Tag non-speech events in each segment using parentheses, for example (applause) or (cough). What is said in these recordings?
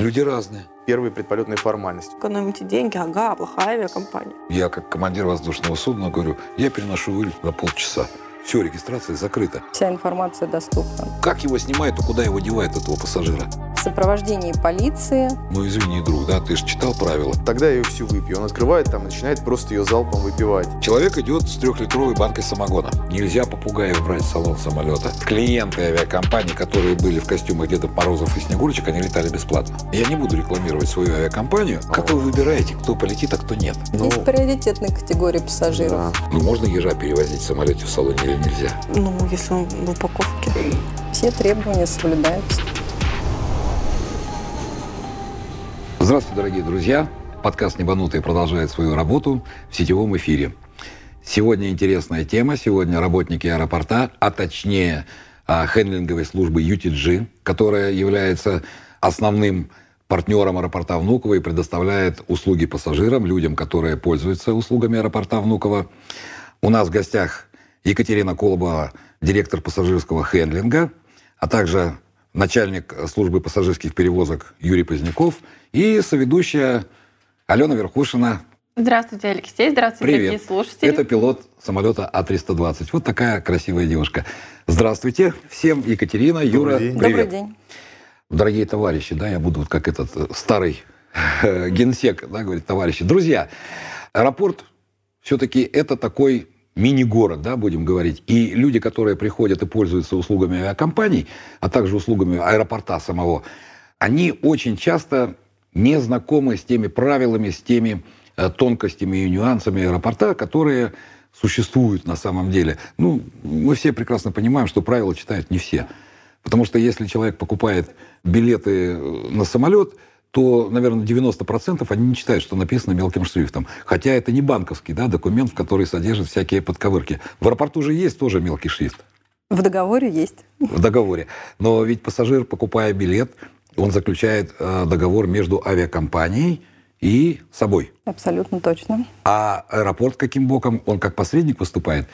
Люди разные. Первые предполетные формальности. Экономите деньги, ага, плохая авиакомпания. Я как командир воздушного судна говорю, я переношу вылет на полчаса. Все, регистрация закрыта. Вся информация доступна. Как его снимают, а куда его девают, этого пассажира? Сопровождении полиции. Ну, извини, друг, да, ты же читал правила. Тогда я ее всю выпью. Он открывает там и начинает просто ее залпом выпивать. Человек идет с трехлитровой банкой самогона. Нельзя попугаев брать в салон самолета. Клиенты авиакомпаний, которые были в костюмах Деда Морозов и Снегурочек, они летали бесплатно. Я не буду рекламировать свою авиакомпанию. Как вы выбираете, кто полетит, а кто нет? Ну, Есть приоритетные категории пассажиров. да. Ну, можно ежа перевозить в самолете в салоне или нельзя? Ну, если он в упаковке. Все требования соблюдаются. Здравствуйте, дорогие друзья. Подкаст «Небанутые» продолжает свою работу в сетевом эфире. Сегодня интересная тема. Сегодня работники аэропорта, а точнее а, хендлинговой службы UTG, которая является основным партнером аэропорта Внуково и предоставляет услуги пассажирам, людям, которые пользуются услугами аэропорта Внуково. У нас в гостях Екатерина Колобова, директор пассажирского хендлинга, а также начальник службы пассажирских перевозок Юрий Поздняков и соведущая Алена Верхушина. Здравствуйте, Алексей. Здравствуйте, Привет. дорогие слушатели. Это пилот самолета А320. Вот такая красивая девушка. Здравствуйте всем, Екатерина, Юра. день. Привет. Добрый день. Дорогие товарищи, да, я буду вот как этот э, старый э, генсек, да, говорит, товарищи. Друзья, аэропорт все-таки это такой мини-город, да, будем говорить. И люди, которые приходят и пользуются услугами авиакомпаний, а также услугами аэропорта самого, они очень часто не знакомы с теми правилами, с теми э, тонкостями и нюансами аэропорта, которые существуют на самом деле. Ну, мы все прекрасно понимаем, что правила читают не все. Потому что если человек покупает билеты э, на самолет, то, наверное, 90% они не читают, что написано мелким шрифтом. Хотя это не банковский да, документ, в который содержит всякие подковырки. В аэропорту же есть тоже мелкий шрифт В договоре есть. в договоре. Но ведь пассажир, покупая билет, он заключает э, договор между авиакомпанией и собой. Абсолютно точно. А аэропорт каким боком, он как посредник выступает.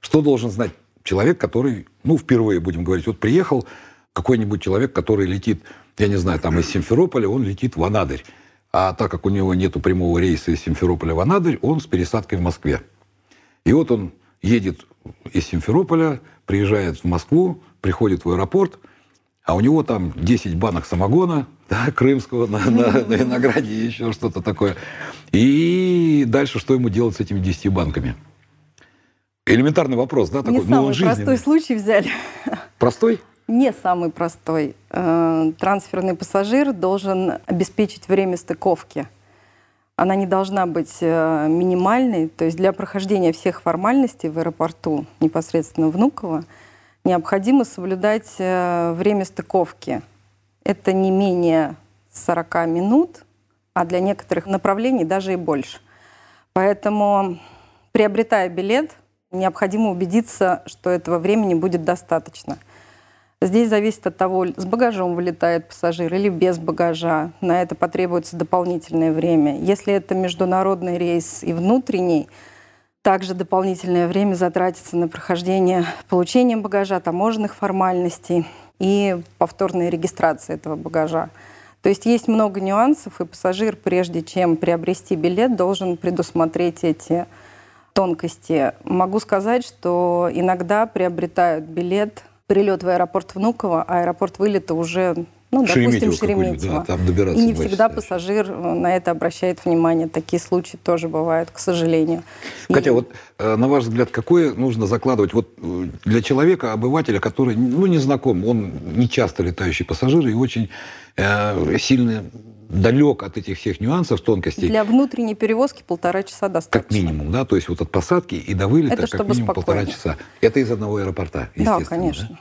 Что должен знать человек, который, ну, впервые, будем говорить, вот приехал какой-нибудь человек, который летит, я не знаю, там из Симферополя, он летит в Анадырь. А так как у него нету прямого рейса из Симферополя в Анадырь, он с пересадкой в Москве. И вот он едет из Симферополя, приезжает в Москву, приходит в аэропорт, а у него там 10 банок самогона, (laughs) да, крымского на, на, на винограде еще что-то такое. И дальше что ему делать с этими 10 банками? Элементарный вопрос, да, такой. Не ну, он самый жизненный. простой случай взяли. Простой? Не самый простой. Э, Трансферный пассажир должен обеспечить время стыковки. Она не должна быть э, минимальной. То есть для прохождения всех формальностей в аэропорту непосредственно Внуково необходимо соблюдать э, время стыковки. Это не менее 40 минут, а для некоторых направлений даже и больше. Поэтому, приобретая билет, необходимо убедиться, что этого времени будет достаточно. Здесь зависит от того, с багажом вылетает пассажир или без багажа. На это потребуется дополнительное время. Если это международный рейс и внутренний, также дополнительное время затратится на прохождение получения багажа, таможенных формальностей и повторной регистрации этого багажа. То есть есть много нюансов, и пассажир, прежде чем приобрести билет, должен предусмотреть эти тонкости. Могу сказать, что иногда приобретают билет, прилет в аэропорт Внуково, а аэропорт вылета уже, ну, допустим, Шереметьево да, там добираться И не всегда часа. пассажир э, на это обращает внимание. Такие случаи тоже бывают, к сожалению. И- Хотя вот, э, на ваш взгляд, какое нужно закладывать вот э, для человека, обывателя, который, ну, не знаком, он не часто летающий пассажир и очень э, сильно далек от этих всех нюансов, тонкостей, Для внутренней перевозки полтора часа достаточно. как минимум, да, то есть вот от посадки и до вылета Это как чтобы минимум полтора спокойно. часа. Это из одного аэропорта, Да, естественно. конечно.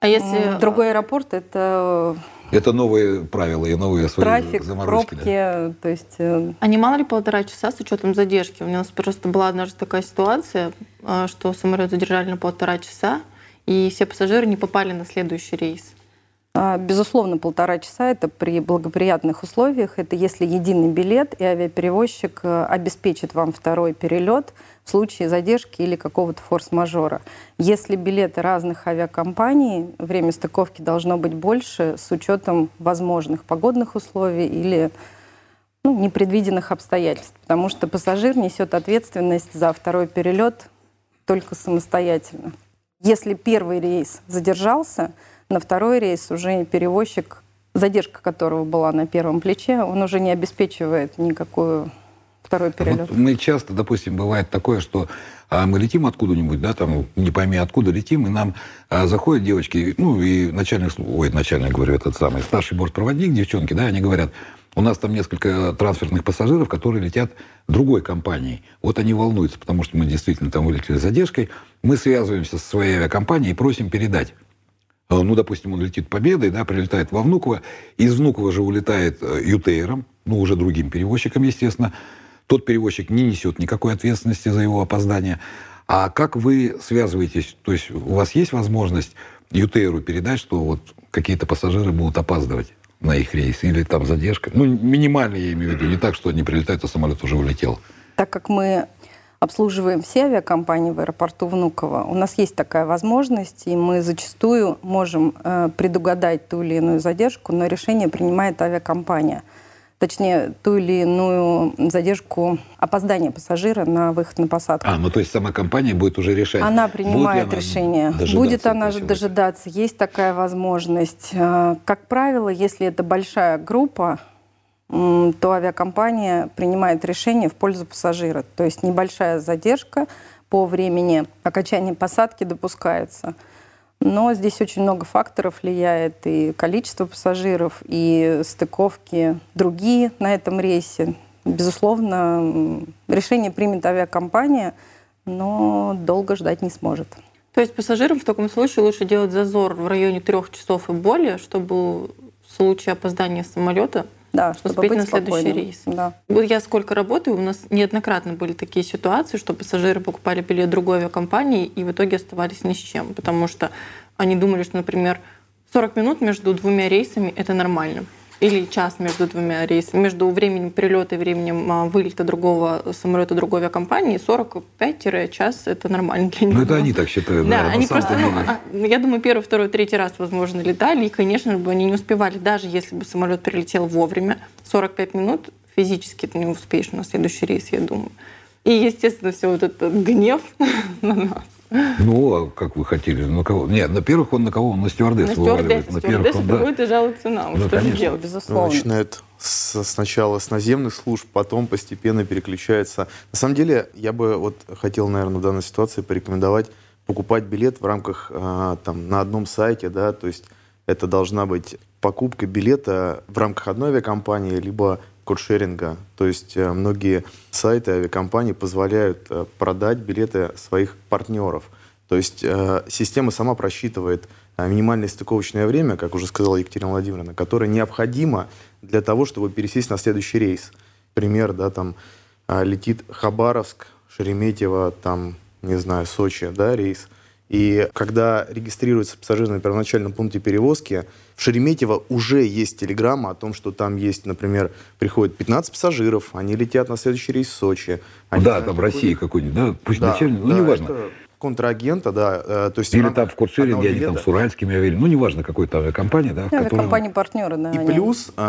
А если М, Другой аэропорт — это да? Это новые правила и новые свои трафик, заморочки. пробки. да. То есть э, А не мало ли полтора часа с учетом задержки? У нас просто была однажды такая ситуация, а, что самолет задержали на полтора часа, и все пассажиры не попали на следующий рейс. А, Безусловно, полтора часа это при благоприятных условиях. Это если единый билет, и авиаперевозчик э, обеспечит вам второй перелет в случае задержки или какого-то форс-мажора. Если билеты разных авиакомпаний, время стыковки должно быть больше с учетом возможных погодных условий или ну, непредвиденных обстоятельств, потому что пассажир несет ответственность за второй перелет только самостоятельно. Если первый рейс задержался, на второй рейс уже перевозчик, задержка которого была на первом плече, он уже не обеспечивает никакую второй перелет. Вот мы часто, допустим, бывает такое, что а, мы летим откуда-нибудь, да, там, не пойми откуда летим, и нам а, заходят девочки, ну, и начальник, ой, начальник, говорю, этот самый, старший бортпроводник, девчонки, да, они говорят, у нас там несколько трансферных пассажиров, которые летят другой компанией. Вот они волнуются, потому что мы действительно там вылетели с задержкой. Мы связываемся со своей авиакомпанией и просим передать. А, Ну, допустим, он летит Победой, да, прилетает во Внуково. Из Внуково же улетает э, Ютейром, ну, уже другим перевозчиком, естественно. Тот перевозчик не несет никакой ответственности за его опоздание. А как вы связываетесь? То есть у вас есть возможность Ютейру передать, что вот какие-то пассажиры будут опаздывать на их рейс? Или там задержка? Ну, минимально я имею в виду. Не так, что они прилетают, а самолет уже улетел. Так как мы обслуживаем все авиакомпании в аэропорту Внуково, у нас есть такая возможность, и мы зачастую можем э, предугадать ту или иную задержку, но решение принимает авиакомпания. Точнее, ту или иную задержку опоздания пассажира на выход на посадку. А, ну то есть сама компания будет уже решать. Она будет принимает она решение. дожидаться Будет она человека? дожидаться. Есть такая возможность. Э, Как правило, если это большая группа, то авиакомпания принимает решение в пользу пассажира. То есть небольшая задержка по времени окончания посадки допускается. Но здесь очень много факторов влияет. И количество пассажиров, и стыковки другие на этом рейсе. Безусловно, решение примет авиакомпания, но долго ждать не сможет. То есть пассажирам в таком случае лучше делать зазор в районе трех часов и более, чтобы в случае опоздания самолета Да, чтобы успеть быть на следующий спокойным. рейс. Да. Вот я сколько работаю, у нас неоднократно были такие ситуации, что пассажиры покупали билет другой авиакомпании и в итоге оставались ни с чем, потому что они думали, что, например, 40 минут между двумя рейсами это нормально. Или час между двумя рейсами, между временем прилета и временем а, вылета другого самолета другой авиакомпании 45-час это нормально для них. Ну, это они так считают. Да, а на они просто, ну, ну, я думаю, первый, второй, третий раз, возможно, летали, и, конечно бы, они не успевали, даже если бы самолет прилетел вовремя, 45 минут физически ты не успеешь на следующий рейс, я думаю. И, естественно, все вот этот гнев (laughs) на нас. Ну, а как вы хотели? На кого? Нет, на первых он на кого? Он на стюардесс На вываливает. стюардесс, На первых стюардесс он, да. и жалуется нам. Ну, что же конечно. делать? Безусловно. Начинает с- сначала с наземных служб, потом постепенно переключается. На самом деле, я бы вот хотел, наверное, в данной ситуации порекомендовать покупать билет в рамках а, там на одном сайте, да, то есть это должна быть покупка билета в рамках одной авиакомпании, либо кодшеринга. То есть э, многие сайты авиакомпаний позволяют э, продать билеты своих партнеров. То есть э, система сама просчитывает минимальное стыковочное время, как уже сказала Екатерина Владимировна, которое необходимо для того, чтобы пересесть на следующий рейс. Пример, да, там летит Хабаровск, Шереметьево, там, не знаю, Сочи, да, рейс. И когда регистрируется пассажир на первоначальном пункте перевозки, в Шереметьево уже есть телеграмма о том, что там есть, например, приходит 15 пассажиров, они летят на следующий рейс в Сочи. Они Да, знают, там какой- Россия какой-нибудь, да? Пусть Да, начальник, ну, да, неважно. это контрагента, да. э, То есть Или там в куршеринге, они там с уральскими авиалиниями. Ну, неважно, какой-то авиакомпания, да, в которой- Авиакомпании-партнеры, да. И они- плюс э,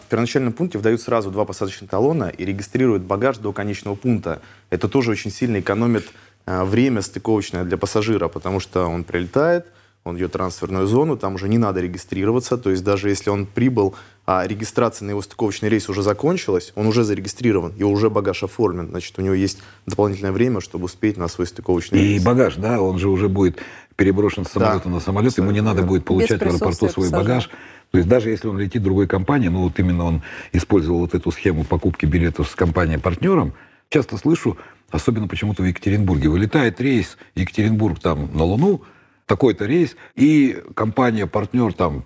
в первоначальном пункте выдают сразу два посадочных талона и регистрируют багаж до конечного пункта. Это тоже очень сильно экономит время стыковочное для пассажира, потому что он прилетает, он идет в трансферную зону, там уже не надо регистрироваться. То есть даже если он прибыл, а регистрация на его стыковочный рейс уже закончилась, он уже зарегистрирован, и уже багаж оформлен. Значит, у него есть дополнительное время, чтобы успеть на свой стыковочный И рейс. багаж, да, он же уже будет переброшен с самолета на самолет, ему не надо верно. будет получать в аэропорту свой багаж. То есть даже если он летит другой компании, ну вот именно он использовал вот эту схему покупки билетов с компанией-партнером, часто слышу, особенно почему-то в Екатеринбурге, вылетает рейс Екатеринбург там на Луну, такой-то рейс, и компания-партнер там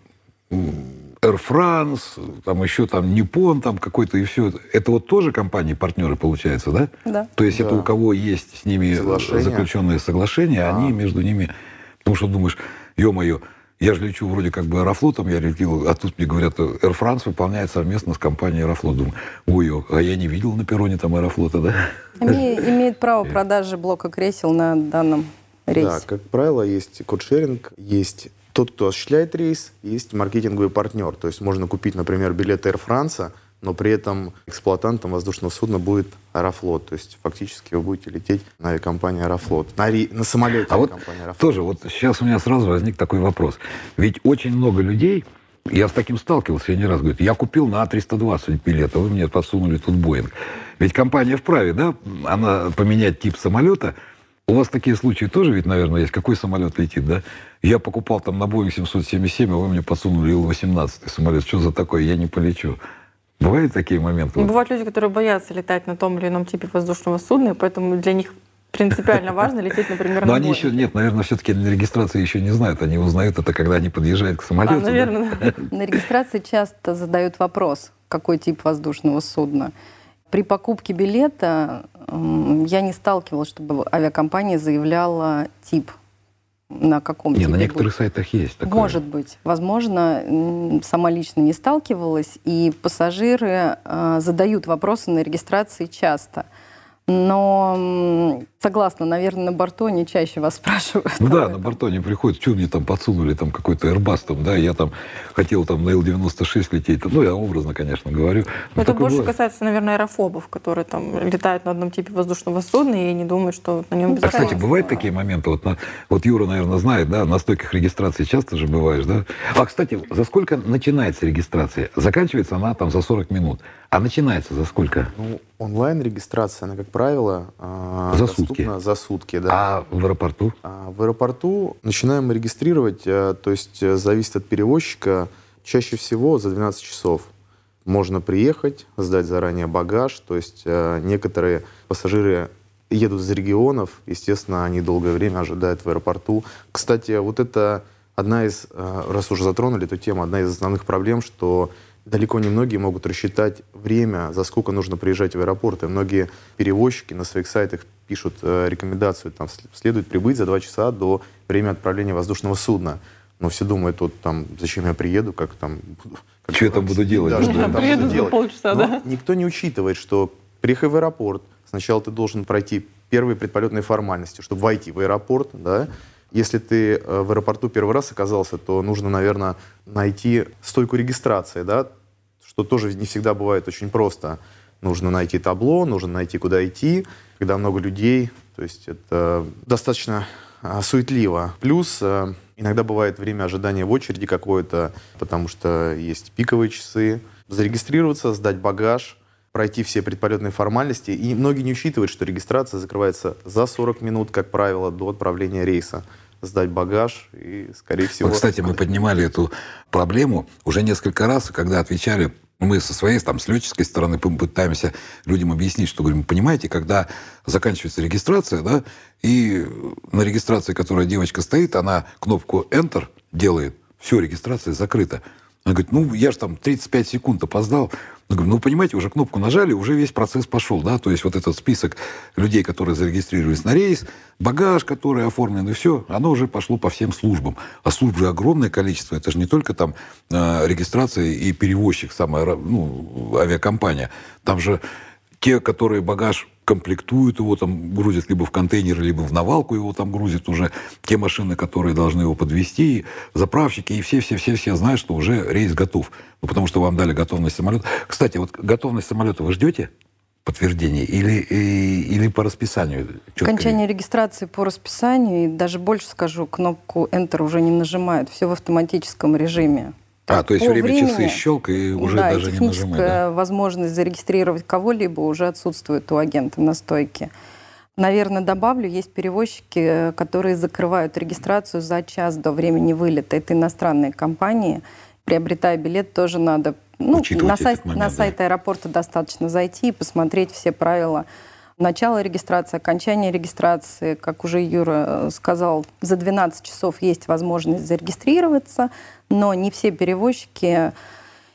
Air France, там еще там Nippon, там какой-то и все. Это вот тоже компании-партнеры получается, да? Да. То есть это Да. у кого есть с ними Соглашение. заключенные соглашения, Да. они между ними... Потому что думаешь, ё-моё, Я же лечу вроде как бы Аэрофлотом, я летел, а тут мне говорят, Air France выполняет совместно с компанией Аэрофлот. Думаю, ой, а я не видел на перроне там Аэрофлота, да? Име- Имеет право продажи блока кресел на данном рейсе. Да, как правило, есть кодшеринг, есть тот, кто осуществляет рейс, есть маркетинговый партнер. То есть можно купить, например, билет Air France, но при этом эксплуатантом воздушного судна будет Аэрофлот. То есть фактически вы будете лететь на авиакомпании Аэрофлот. На, ри- на самолете А вот Аэрофлот. тоже, вот сейчас у меня сразу возник такой вопрос. Ведь очень много людей, я с таким сталкивался, я не раз говорю, я купил на А320 билет, а вы мне подсунули тут Боинг. Ведь компания вправе, да, она поменять тип самолета. У вас такие случаи тоже ведь, наверное, есть. Какой самолет летит, да? Я покупал там на Боинг 777, а вы мне подсунули Ил-18 самолет. Что за такое? Я не полечу. Бывают такие моменты? Ну, Вот. Бывают люди, которые боятся летать на том или ином типе воздушного судна, и поэтому для них принципиально важно лететь, например, Но на они еще, нет, наверное, все-таки на регистрации еще не знают. Они узнают это, когда они подъезжают к самолету. А, наверное, да. На регистрации часто задают вопрос, какой тип воздушного судна. При покупке билета я не сталкивалась, чтобы авиакомпания заявляла тип, на каком Не, на некоторых будет. сайтах есть такое. Может быть. Возможно, сама лично не сталкивалась, и пассажиры э, задают вопросы на регистрации часто. Но согласна, наверное, на борту они чаще вас (laughs) спрашивают. Ну да, этом. на борту они приходят, что мне там подсунули, там какой-то Airbus, там, да, я там хотел там на Ил-96 лететь, ну, я образно, конечно, говорю. Но Это больше бывает. касается, наверное, аэрофобов, которые там летают на одном типе воздушного судна и не думают, что на нем Ну, А, кстати, безопасно. бывают такие моменты, вот, на- вот Юра, наверное, знает, да, на стойках регистрации часто же бываешь, да? А, кстати, за сколько начинается регистрация? Заканчивается она там за 40 минут. А начинается за сколько? Ну, онлайн-регистрация, она, как правило, а, За доступна сутки. за сутки. Да. А в аэропорту? А В аэропорту начинаем регистрировать, э, то есть э, зависит от перевозчика, чаще всего за 12 часов. Можно приехать, сдать заранее багаж, то есть э, некоторые пассажиры едут из регионов, естественно, они долгое время ожидают в аэропорту. Кстати, вот это одна из, раз уже затронули эту тему, одна из основных проблем, что далеко не многие могут рассчитать время, за сколько нужно приезжать в аэропорт. И многие перевозчики на своих сайтах пишут э, рекомендацию, там сл- следует прибыть за два часа до времени отправления воздушного судна. Но все думают, вот там, зачем я приеду, как там... буду- как Чё я там буду делать, Да, да? что я (laughs) там буду Приеду за делать. полчаса, Но да. Никто не учитывает, что приехав в аэропорт, сначала ты должен пройти первые предполетные формальности, чтобы войти в аэропорт, да. Если ты э, в аэропорту первый раз оказался, то нужно, наверное, найти стойку регистрации, да, что тоже не всегда бывает очень просто. Нужно найти табло, нужно найти, куда идти, когда много людей, то есть это достаточно а, суетливо. Плюс э, иногда бывает время ожидания в очереди какое-то, потому что есть пиковые часы. Зарегистрироваться, сдать багаж, пройти все предполетные формальности. И многие не учитывают, что регистрация закрывается за 40 минут, как правило, до отправления рейса. Сдать багаж и, скорее всего... Вот, кстати, мы поднимали эту проблему уже несколько раз, когда отвечали, мы со своей, там, с летческой стороны пы- пытаемся людям объяснить, что, говорим, понимаете, когда заканчивается регистрация, да, и на регистрации, которая девочка стоит, она кнопку Enter делает, все, регистрация закрыта. Она говорит, ну, я же там 35 секунд опоздал. Я говорю, ну, понимаете, уже кнопку нажали, уже весь процесс пошел, да, то есть вот этот список людей, которые зарегистрировались на рейс, багаж, который оформлен, и все, оно уже пошло по всем службам. А служб же огромное количество, это же не только там э, регистрация и перевозчик, самая, ну, авиакомпания. Там же те, которые багаж комплектуют его, там грузят либо в контейнеры, либо в навалку его там грузят уже, те машины, которые должны его подвести, заправщики, и все-все-все-все знают, что уже рейс готов. Ну, потому что вам дали готовность самолета. Кстати, вот готовность самолета вы ждете? Подтверждение? Или, или по расписанию? четко Окончание регистрации по расписанию, и даже больше скажу, кнопку Enter уже не нажимают, все в автоматическом режиме. А, то есть время времени- часы щелк, и уже да, и даже не техническая нажимать. да? возможность зарегистрировать кого-либо уже отсутствует у агента на стойке. Наверное, добавлю, есть перевозчики, которые закрывают регистрацию за час до времени вылета. Это иностранные компании. Приобретая билет, тоже надо... Ну, Учитывать на, сайт, момент, на да. сайт аэропорта достаточно зайти и посмотреть все правила начала регистрации, окончания регистрации. Как уже Юра э, сказал, за 12 часов есть возможность зарегистрироваться, но не все перевозчики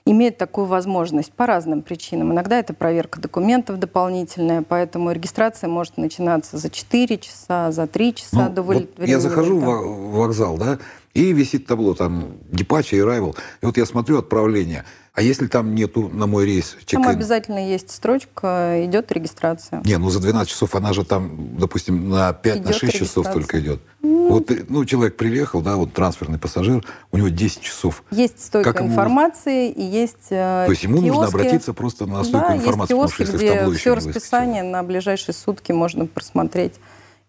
имеют такую возможность по разным причинам. Иногда это проверка документов дополнительная, поэтому регистрация может начинаться за 4 часа, за 3 часа Ну, до вот вылет- я захожу вылета. в вокзал, да, И висит табло там депача и райвел. И вот я смотрю отправление. А если там нету на мой рейс Там чек-ин? обязательно есть строчка, идет регистрация. Не, ну за 12 часов она же там, допустим, на 5 на Идет 6 часов только идет. Вот, э, ну, человек приехал, да, вот трансферный пассажир, у него 10 часов. Есть стойка Как ему- информации и есть э, То есть ему нужно киоски. обратиться просто на стойку да, информации, потому есть что киоски, в табло где все расписание на ближайшие сутки можно просмотреть.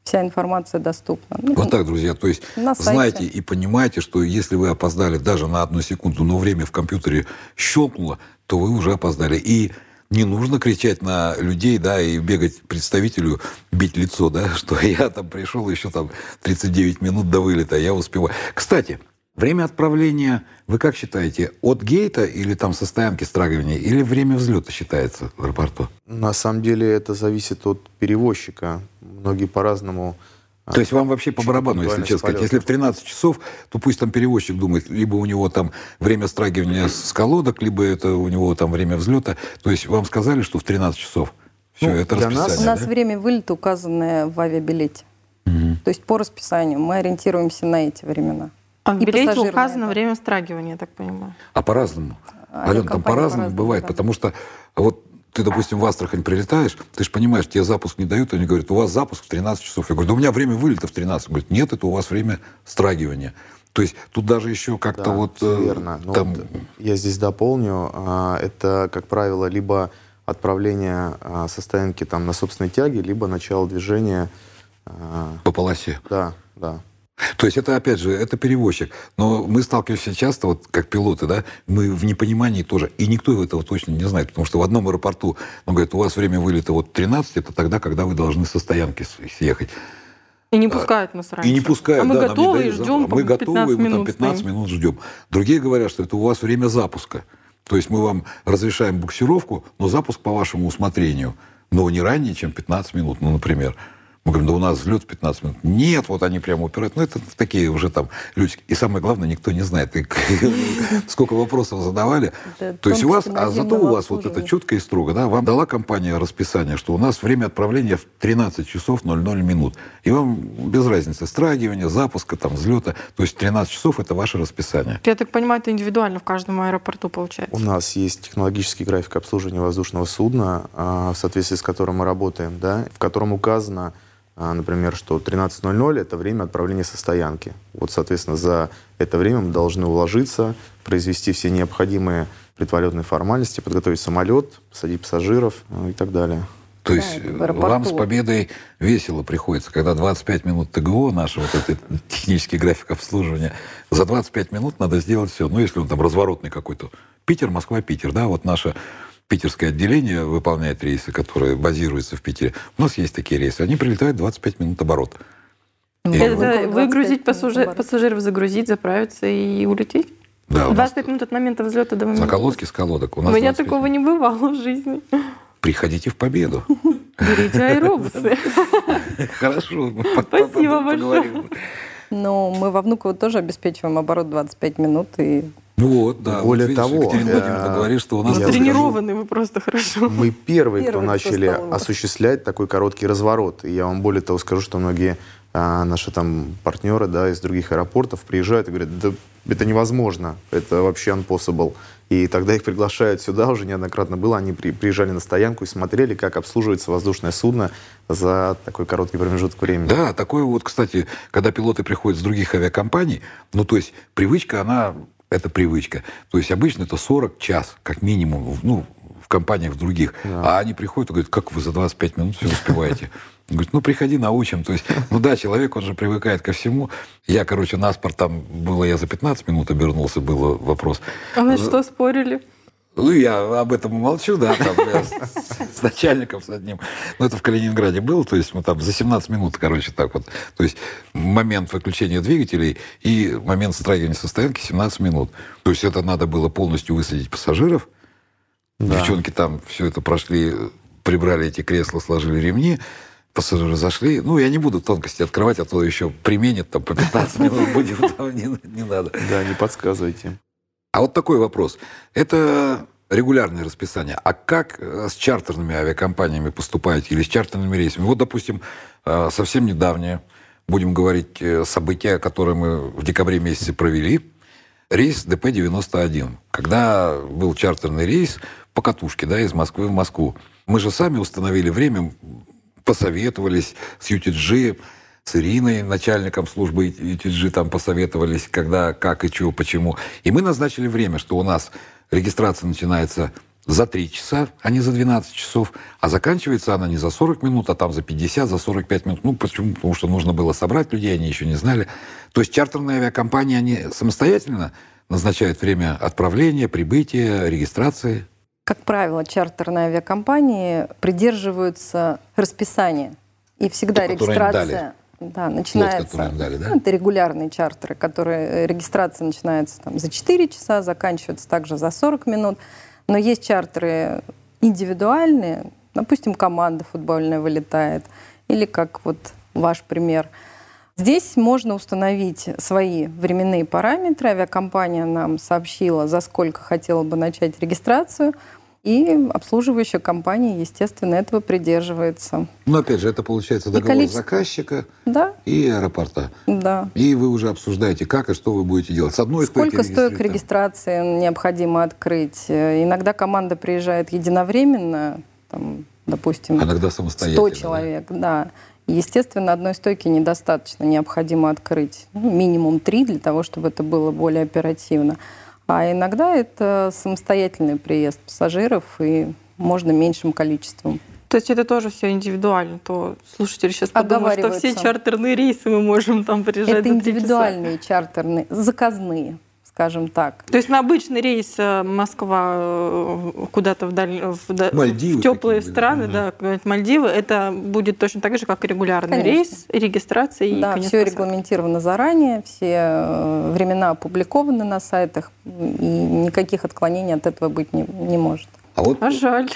Вся информация доступна. Ну, Вот так, друзья. То есть На сайте. знаете и понимаете, что если вы опоздали даже на одну секунду, но время в компьютере щелкнуло, то вы уже опоздали. И не нужно кричать на людей, да, и бегать представителю, бить лицо, да, (laughs) что я там пришел еще там 39 минут до вылета, я успеваю. Кстати, время отправления, вы как считаете, от гейта или там со стоянки страгивания, или время взлета считается в аэропорту? На самом деле это зависит от перевозчика. Многие по-разному. а, То есть вам вообще по барабану, если честно сказать. Если в 13 часов, то пусть там перевозчик думает, либо у него там время страгивания с колодок, либо это у него там время взлета. То есть вам сказали, что в 13 часов. Все, Ну, это для нас- расписание. У нас да? время вылета указанное в авиабилете. Мгм. То есть по расписанию мы ориентируемся на эти времена. А в И билете указано это. время страгивания, я так понимаю. А по-разному. А Ален, там по-разному по-разному, бывает, да. потому что вот ты, допустим, в Астрахань прилетаешь, ты же понимаешь, тебе запуск не дают, они говорят, у вас запуск в 13 часов. Я говорю, да у меня время вылета в 13. Говорят, нет, это у вас время страгивания. То есть тут даже еще как-то Да, вот... э, верно. Ну, там- вот я здесь дополню. а, Это, как правило, либо отправление а, со стоянки там, на собственной тяге, либо начало движения. а, по полосе. Да, да. То есть это, опять же, это перевозчик. Но мы сталкиваемся часто, вот как пилоты, да, мы в непонимании тоже. И никто этого точно не знает, потому что в одном аэропорту, он говорит, у вас время вылета вот 13, это тогда, когда вы должны со стоянки съехать. И не пускают нас раньше. И не пускают, А мы да, нам не готовы и дают ждем. Мы готовы, 15 и мы там минут 15 стоим. минут ждем. Другие говорят, что это у вас время запуска. То есть мы вам разрешаем буксировку, но запуск по вашему усмотрению. Но не ранее, чем 15 минут, ну, например. Мы говорим, да у нас взлет в 15 минут. Нет, вот они прямо упирают. Ну, это такие уже там люди. И самое главное, никто не знает. (laughs) Сколько вопросов задавали. То есть у вас, а зато у вас вот это четко и строго, да, вам дала компания расписание, что у нас время отправления в 13 часов 00 минут. И вам без разницы страгивания, запуска, там, взлета. То есть 13 часов это ваше расписание. Я так понимаю, это индивидуально в каждом аэропорту получается. У нас есть технологический график обслуживания воздушного судна, а, в соответствии с которым мы работаем, да, в котором указано, например, что 13.00 это время отправления со стоянки. Вот, соответственно, за это время мы должны уложиться, произвести все необходимые предполетные формальности, подготовить самолет, посадить пассажиров ну, и так далее. То Да, есть э, вам с победой весело приходится, когда 25 минут ТГО, наш вот этот (laughs) технический график обслуживания, за 25 минут надо сделать все. Ну, если он там разворотный какой-то. Питер, Москва, Питер, да, вот наше питерское отделение выполняет рейсы, которые базируются в Питере. У нас есть такие рейсы. Они прилетают 25 минут оборот. Ну, И- Это 25 выгрузить пассажир- оборот. пассажиров, загрузить, заправиться и улететь? Да, у нас 25 минут от момента взлета до момента. на колодке с колодок. У У нас меня 25 такого не бывало в жизни. Приходите в победу. Берите аэробусы. (laughs) Хорошо. Спасибо большое. Но мы во Внуково тоже обеспечиваем оборот 25 минут. И Вот, да. Более вот видишь, того, Екатерина э, говорит, что у нас... скажу- Тренированы вы просто хорошо. Мы первые, кто начали осуществлять такой короткий разворот. И я вам более того скажу, что многие а, наши там партнеры да, из других аэропортов приезжают и говорят, да это невозможно, это вообще impossible. И тогда их приглашают сюда, уже неоднократно было, они при- приезжали на стоянку и смотрели, как обслуживается воздушное судно за такой короткий промежуток времени. Да, такое вот, кстати, когда пилоты приходят с других авиакомпаний, ну, то есть привычка, она, это привычка. То есть обычно это 40 час, как минимум, ну, в компаниях в других. А они приходят и говорят, как вы за 25 минут все успеваете? Он Говорит, ну, приходи, научим. То есть, ну да, человек, он же привыкает ко всему. Я, короче, на спорт там было, я за 15 минут обернулся, был вопрос. А вы что, спорили? Ну, я об этом молчу, да, там я с, с начальником с одним. Ну, это в Калининграде было, то есть мы там за 17 минут, короче, так вот. То есть момент выключения двигателей и момент страгивания со стоянки 17 минут. То есть это надо было полностью высадить пассажиров. Да. Девчонки там все это прошли, прибрали эти кресла, сложили ремни. Пассажиры зашли. Ну, я не буду тонкости открывать, а то еще применят там по 15 минут будет, там не, не надо. Да, не подсказывайте. А вот такой вопрос. Это регулярное расписание. А как э, с чартерными авиакомпаниями поступаете или с чартерными рейсами? Вот, допустим, э, совсем недавнее будем говорить, э, события, которые мы в декабре месяце провели. Рейс ДП-91. Когда был чартерный рейс по катушке, да, из Москвы в Москву. Мы же сами установили время, посоветовались с UTG, с Ириной, начальником службы UTG, там посоветовались, когда, как и чего, почему. И мы назначили время, что у нас регистрация начинается за 3 часа, а не за 12 часов, а заканчивается она не за 40 минут, а там за 50, за 45 минут. Ну, почему? Потому что нужно было собрать людей, они еще не знали. То есть чартерные авиакомпании, они самостоятельно назначают время отправления, прибытия, регистрации. Как правило, чартерные авиакомпании придерживаются расписания. И всегда То, регистрация да, начинается. им дали, да? Ну, это регулярные чартеры, которые э, регистрация начинается там, за 4 часа, заканчивается также за 40 минут. Но есть чартеры индивидуальные, допустим, команда футбольная вылетает, или как вот ваш пример. Здесь можно установить свои временные параметры. Авиакомпания нам сообщила, за сколько хотела бы начать регистрацию. И обслуживающая компания, естественно, этого придерживается. Но опять же, это получается договор количество... заказчика да. и аэропорта. Да. И вы уже обсуждаете, как и что вы будете делать. С одной Сколько стоек регистрации необходимо открыть. Иногда команда приезжает единовременно, там, допустим, а иногда самостоятельно, 100 человек. Да. да. Естественно, одной стойки недостаточно, необходимо открыть ну, минимум три для того, чтобы это было более оперативно. А иногда это самостоятельный приезд пассажиров и можно меньшим количеством. То есть это тоже все индивидуально, то слушатели сейчас подумают, что все чартерные рейсы мы можем там приезжать Это индивидуальные чартерные, заказные скажем так. То есть на обычный рейс э, Москва э, куда-то в, Мальдивы в теплые страны, да, да Мальдивы, это будет точно так же, как и регулярный Конечно. рейс, регистрация и Да, все регламентировано заранее, все э, времена опубликованы на сайтах, и никаких отклонений от этого быть не, не может. А, вот, а жаль.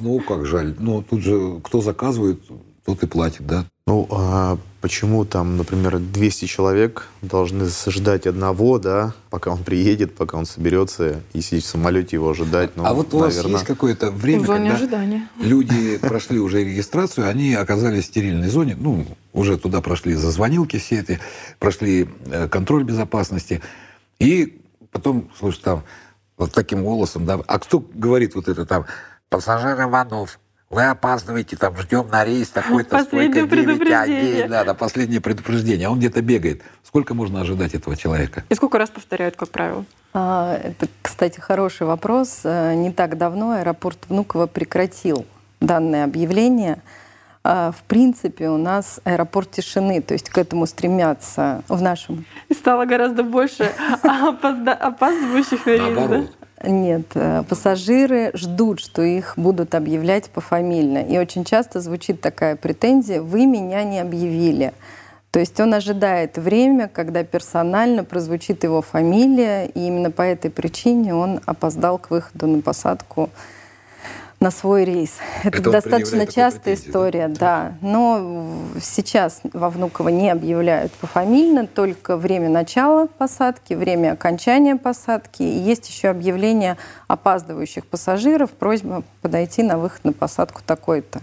Ну, как жаль. Ну, тут же кто заказывает, тот и платит, да? Ну, а почему там, например, 200 человек должны ждать одного, да, пока он приедет, пока он соберется, и сидеть в самолете его ожидать? Ну, а вот у наверное... вас есть какое-то время, когда ожидания. люди прошли уже регистрацию, они оказались в стерильной зоне, ну, уже туда прошли зазвонилки все эти, прошли э, контроль безопасности, и потом, слушай, там, вот таким голосом, да, а кто говорит вот это там, пассажир Иванов, вы опаздываете, там, ждем на рейс такой-то, Последнее столько, 9, предупреждение. 1, да, да, последнее предупреждение, а он где-то бегает. Сколько можно ожидать этого человека? И сколько раз повторяют, как правило? А, это, кстати, хороший вопрос. Э, не так давно аэропорт Внуково прекратил данное объявление. А, в принципе, у нас аэропорт тишины, то есть к этому стремятся в нашем. И стало гораздо больше (laughs) опаздывающих на рейс, да? Нет, э, пассажиры ждут, что их будут объявлять пофамильно. И очень часто звучит такая претензия, вы меня не объявили. То есть он ожидает время, когда персонально прозвучит его фамилия, и именно по этой причине он опоздал к выходу на посадку на свой рейс. Это, Это достаточно частая история, да? да. Но сейчас во Внуково не объявляют пофамильно, только время начала посадки, время окончания посадки. И есть еще объявление опаздывающих пассажиров, просьба подойти на выход на посадку такой-то.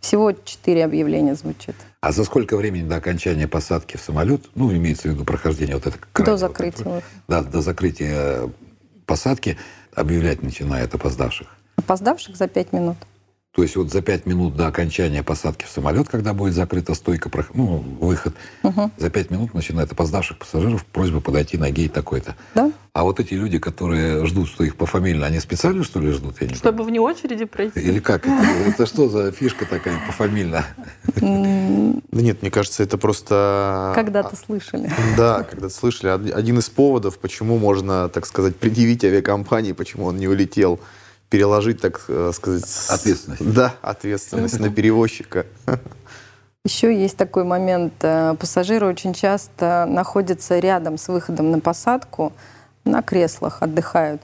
Всего четыре объявления звучит. А за сколько времени до окончания посадки в самолет, ну, имеется в виду прохождение вот это... До закрытия. Вот да, до закрытия посадки объявлять начинает опоздавших? Опоздавших за 5 минут. То есть вот за 5 минут до окончания посадки в самолет, когда будет закрыта стойка, ну, выход, угу. за 5 минут начинает опоздавших пассажиров просьба подойти на гейт такой-то. Да. А вот эти люди, которые ждут, что их пофамильно, они специально, что ли, ждут? Я не Чтобы понимаю. вне очереди пройти? Или как? Это, это что за фишка такая пофамильно? Да нет, мне кажется, это просто... Когда-то слышали. Да, когда-то слышали. Один из поводов, почему можно, так сказать, предъявить авиакомпании, почему он не улетел переложить, так э, сказать... Ответственность. Да, ответственность на перевозчика. Еще есть такой момент. Э, пассажиры очень часто находятся рядом с выходом на посадку, на креслах отдыхают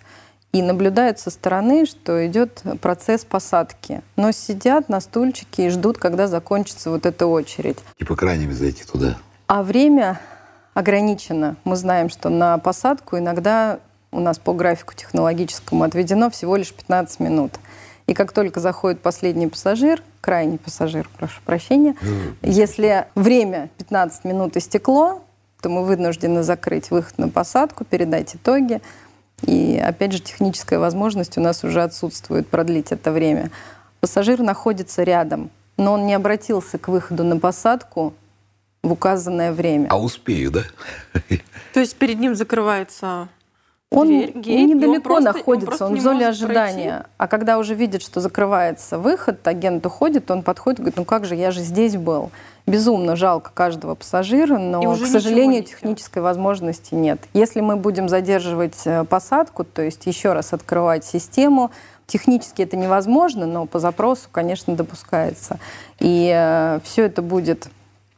и наблюдают со стороны, что идет процесс посадки. Но сидят на стульчике и ждут, когда закончится вот эта очередь. Типа крайними зайти туда. А время ограничено. Мы знаем, что на посадку иногда у нас по графику технологическому отведено всего лишь 15 минут. И как только заходит последний пассажир, крайний пассажир, прошу прощения, если время 15 минут истекло, то мы вынуждены закрыть выход на посадку, передать итоги. И опять же, техническая возможность у нас уже отсутствует продлить это время. Пассажир находится рядом, но он не обратился к выходу на посадку в указанное время. А успею, да? То есть перед ним закрывается Он дверь, гейт, он недалеко просто- он находится, он, не в зоне ожидания. А когда уже видит, что закрывается выход, агент уходит, он подходит и говорит, ну как же, я же здесь был. Безумно жалко каждого пассажира, но, к сожалению, технической возможности нет. Если мы будем задерживать э, посадку, то есть еще раз открывать систему, технически это невозможно, но по запросу, конечно, допускается. И все это будет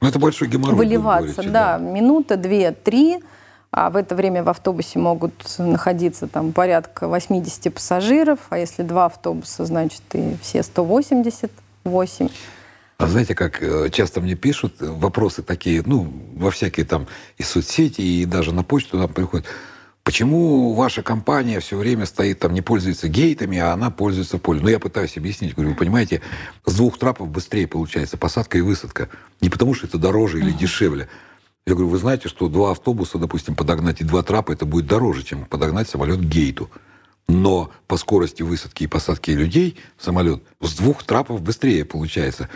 Ну, это большой геморрой. вы выливаться, говорите, да, минута, две, три, а в это время в автобусе могут находиться там порядка 80 пассажиров, а если два автобуса, значит и все 188. А знаете, как э, часто мне пишут э, вопросы такие, ну, во всякие там и соцсети, и даже на почту нам приходят. Почему ваша компания все время стоит там, не пользуется гейтами, а она пользуется полем? Ну, я пытаюсь объяснить. Говорю, вы понимаете, с двух трапов быстрее получается посадка и высадка. Не потому, что это дороже или дешевле. Я говорю, вы знаете, что два автобуса, допустим, подогнать и два трапа, это будет дороже, чем подогнать самолет к гейту. Но по скорости высадки и посадки людей самолет с двух трапов быстрее получается.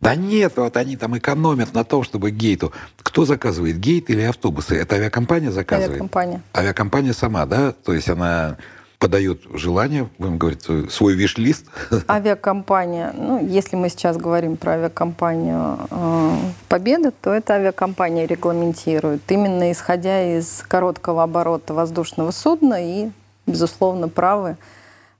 Да нет, вот они там экономят на том, чтобы гейту. Кто заказывает, гейт или автобусы? Это авиакомпания заказывает? Авиакомпания. Авиакомпания сама, да? То есть она подает желание, будем говорить, свой- виш-лист. (laughs) Авиакомпания, ну, если мы сейчас говорим про авиакомпанию э, Победа, то эта авиакомпания регламентирует именно исходя из короткого оборота воздушного судна и, безусловно, правы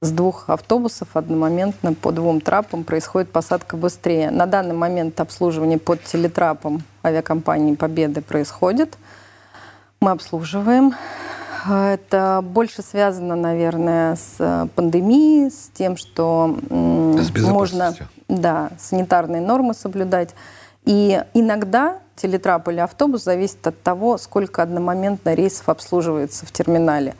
с двух автобусов одномоментно по двум трапам происходит посадка быстрее. На данный момент обслуживание под телетрапом авиакомпании Победы происходит. Мы обслуживаем. Это больше связано, наверное, с э, пандемией, с тем, что С можно да, санитарные нормы соблюдать. И иногда телетрап или автобус зависит от того, сколько одномоментно рейсов обслуживается в терминале.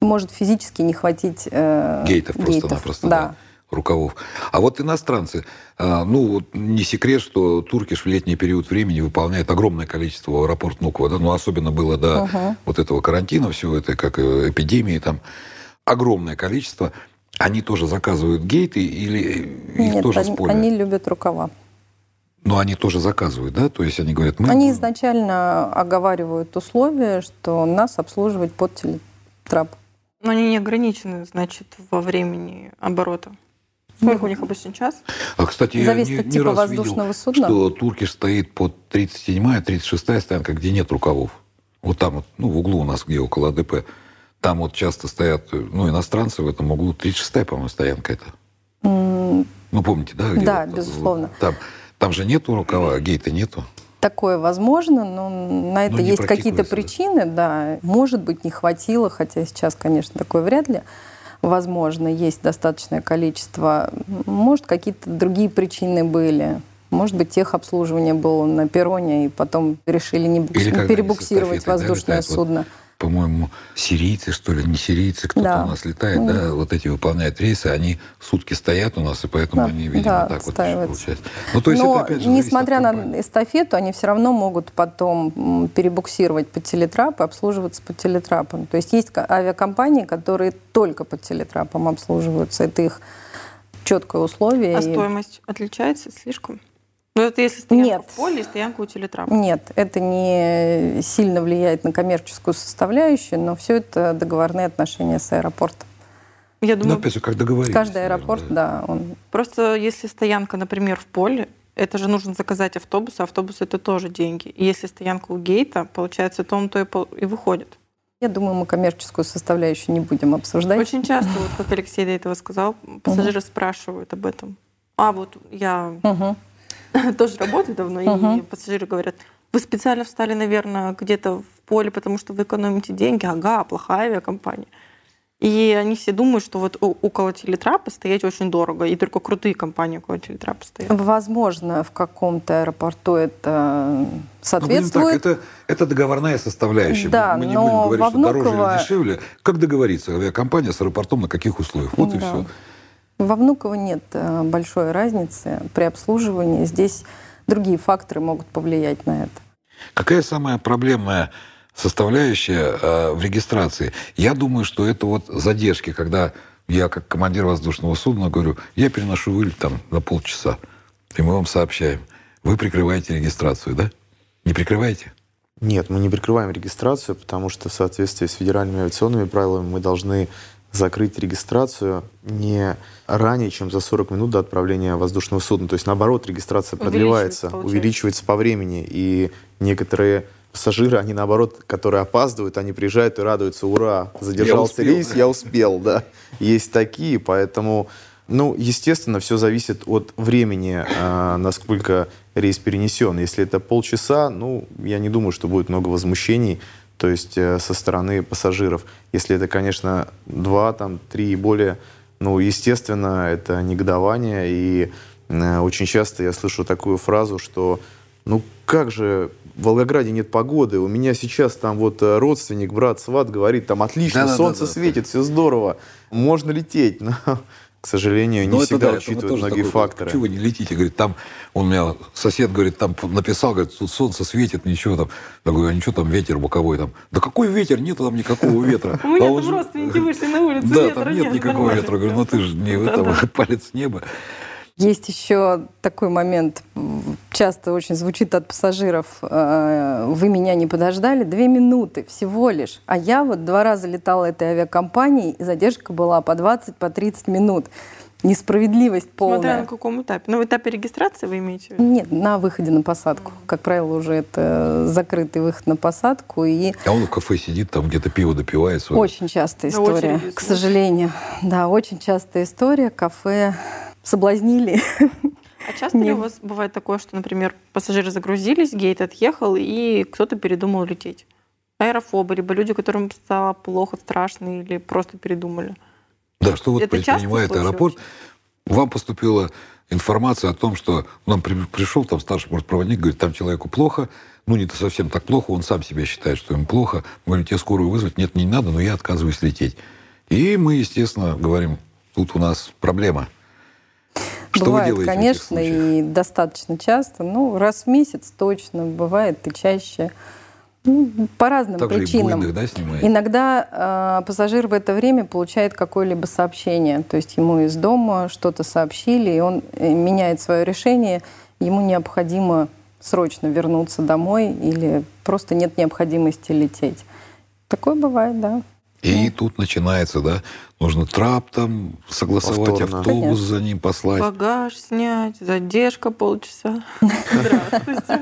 Может физически не хватить э, Гейтов просто-напросто, да. Да. Рукавов. А вот иностранцы, а, ну, вот не секрет, что Туркиш в летний период времени выполняет огромное количество аэропорт Нукова, да, ну, особенно было до Мгм. вот этого карантина, всего это, как э, эпидемии, там, огромное количество. Они тоже заказывают гейты или их Нет, тоже они, они любят рукава. Но они тоже заказывают, да? То есть они говорят, мы... Они изначально оговаривают условия, что нас обслуживать под телетрап. Но они не ограничены, значит, во времени оборота. Сколько у них обычно час? А, кстати, я не, от типа воздушного видел, судна. что Туркиш стоит под 37-я, 36-я стоянка, где нет рукавов. Вот там вот, ну, в углу у нас, где около АДП. Там вот часто стоят, ну, иностранцы в этом углу. 36-я, по-моему, стоянка это. М, Ну, помните, да? Да, вот, безусловно. вот там, там же нету рукава, а гейта нету. Такое возможно, но на это не есть какие-то да. причины, да. Может быть, не хватило, хотя сейчас, конечно, такое вряд ли возможно. Есть достаточное количество. Может, какие-то другие причины были. Может быть, техобслуживание было на перроне, и потом решили не букс- перебуксировать да, воздушное вот судно. По-моему, сирийцы, что ли, не сирийцы, кто-то Да. у нас летает, да, вот эти выполняют рейсы, они сутки стоят у нас, и поэтому Да, они, видимо, да, так вот получается. Ну, то есть Но, это, опять же, несмотря от на компании. эстафету, они все равно могут потом перебуксировать под телетрап и обслуживаться под телетрапом. То есть есть авиакомпании, которые только под телетрапом обслуживаются. Это их четкое условие. А и- стоимость отличается слишком? Ну, это если стоянка Нет. в поле и стоянка у телетрапа. Нет, это не сильно влияет на коммерческую составляющую, но все это договорные отношения с аэропортом. Я Ну, думаю, опять же, как договорились. Каждый наверное, аэропорт, да. да, он просто если стоянка, например, в поле, это же нужно заказать автобус, а автобус это тоже деньги. И если стоянка у гейта, получается, то он то и, и выходит. Я думаю, мы коммерческую составляющую не будем обсуждать. Очень часто, вот как Алексей до этого сказал, пассажиры спрашивают об этом. А вот я. (laughs) тоже работаю давно, и пассажиры говорят, вы специально встали, наверное, где-то в поле, потому что вы экономите деньги. Ага, плохая авиакомпания. И они все думают, что вот около телетрапа стоять очень дорого, и только крутые компании около телетрапа стоят. Возможно, в каком-то аэропорту это Ну, будем соответствует. так, это, это договорная составляющая. Да, Мы не но будем говорить, во что дороже Внуково- или дешевле. Как договориться авиакомпания с аэропортом, на каких условиях? Вот и Да. все. Во Внуково нет э, большой разницы при обслуживании. Здесь другие факторы могут повлиять на это. Какая самая проблемная составляющая э, в регистрации? Я думаю, что это вот задержки, когда я как командир воздушного судна говорю, я переношу вылет там на полчаса, и мы вам сообщаем. Вы прикрываете регистрацию, да? Не прикрываете? Нет, мы не прикрываем регистрацию, потому что в соответствии с федеральными авиационными правилами мы должны закрыть регистрацию не ранее, чем за 40 минут до отправления воздушного судна. То есть, наоборот, регистрация продлевается, Увеличивается, увеличивается по времени. И некоторые пассажиры, они наоборот, которые опаздывают, они приезжают и радуются, ура, задержался рейс, я успел, да. Есть такие, поэтому, ну, естественно, все зависит от времени, а, насколько рейс перенесен. Если это полчаса, ну, я не думаю, что будет много возмущений, то есть э, со стороны пассажиров. Если это, конечно, два, там, три и более, ну, естественно, это негодование. И э, очень часто я слышу такую фразу, что ну как же в Волгограде нет погоды, у меня сейчас там вот э, родственник, брат, сват говорит, там отлично, Да-да-да-да. солнце светит, все здорово, можно лететь, но, к сожалению, не это всегда да, это учитывают тоже многие такой, факторы. Чего не летите? Говорит, там, он у меня сосед, говорит, там написал, говорит, тут солнце светит, ничего там. Я говорю, а ничего там, ветер боковой там. Да какой ветер? Нет там никакого ветра. (laughs) У меня А там родственники вышли на улицу, (laughs) Да, там нет никакого ветра. Говорю, ну ты же не (laughs) в Да-да. этом, палец с неба. Есть еще такой момент, часто очень звучит от пассажиров, э, вы меня не подождали, две минуты всего лишь. А я вот два раза летала этой авиакомпанией, и задержка была по 20, по 30 минут. Несправедливость Смотря на полная. каком этапе. Ну, в этапе регистрации вы имеете в виду? Нет, на выходе на посадку. Как правило, уже это закрытый выход на посадку. И А он в кафе сидит, там где-то пиво допивает. свое. очень частая На история, очереди к слушай. сожалению. Да, очень частая история. Кафе соблазнили. А часто ли Не. у вас бывает такое, что, например, пассажиры загрузились, гейт отъехал, и кто-то передумал лететь? Аэрофобы, либо люди, которым стало плохо, страшно, или просто передумали? Да, что вот Это часто предпринимает аэропорт. Вам поступила информация о том, что нам при- пришел там старший бортпроводник, говорит, там человеку плохо, ну не совсем так плохо, он сам себя считает, что ему плохо. Мы говорим, тебе скорую вызвать? Нет, не надо, но я отказываюсь лететь. И мы, естественно, говорим, тут у нас проблема. Что бывает, вы конечно, и достаточно часто. Ну, раз в месяц точно, бывает и чаще. Ну, по разным Также и причинам. буйных, да, снимаете? Иногда э, пассажир в это время получает какое-либо сообщение, то есть ему из дома что-то сообщили, и он э, меняет свое решение, ему необходимо срочно вернуться домой или просто нет необходимости лететь. Такое бывает, да. И тут начинается, да, нужно трап там согласовать, Повторно. автобус Конечно. за ним послать. Багаж снять, задержка полчаса. (laughs) Здравствуйте.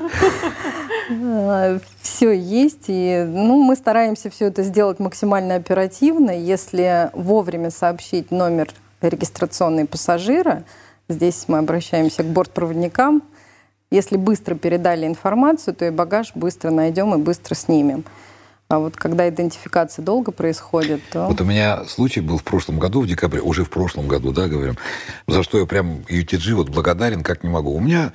Все есть, и ну, мы стараемся все это сделать максимально оперативно. Если вовремя сообщить номер регистрационной пассажира, здесь мы обращаемся к бортпроводникам. Если быстро передали информацию, то и багаж быстро найдем и быстро снимем. А вот когда идентификация долго происходит, то... Вот у меня случай был в прошлом году, в декабре, уже в прошлом году, да, говорим, за что я прям UTG вот благодарен, как не могу. У меня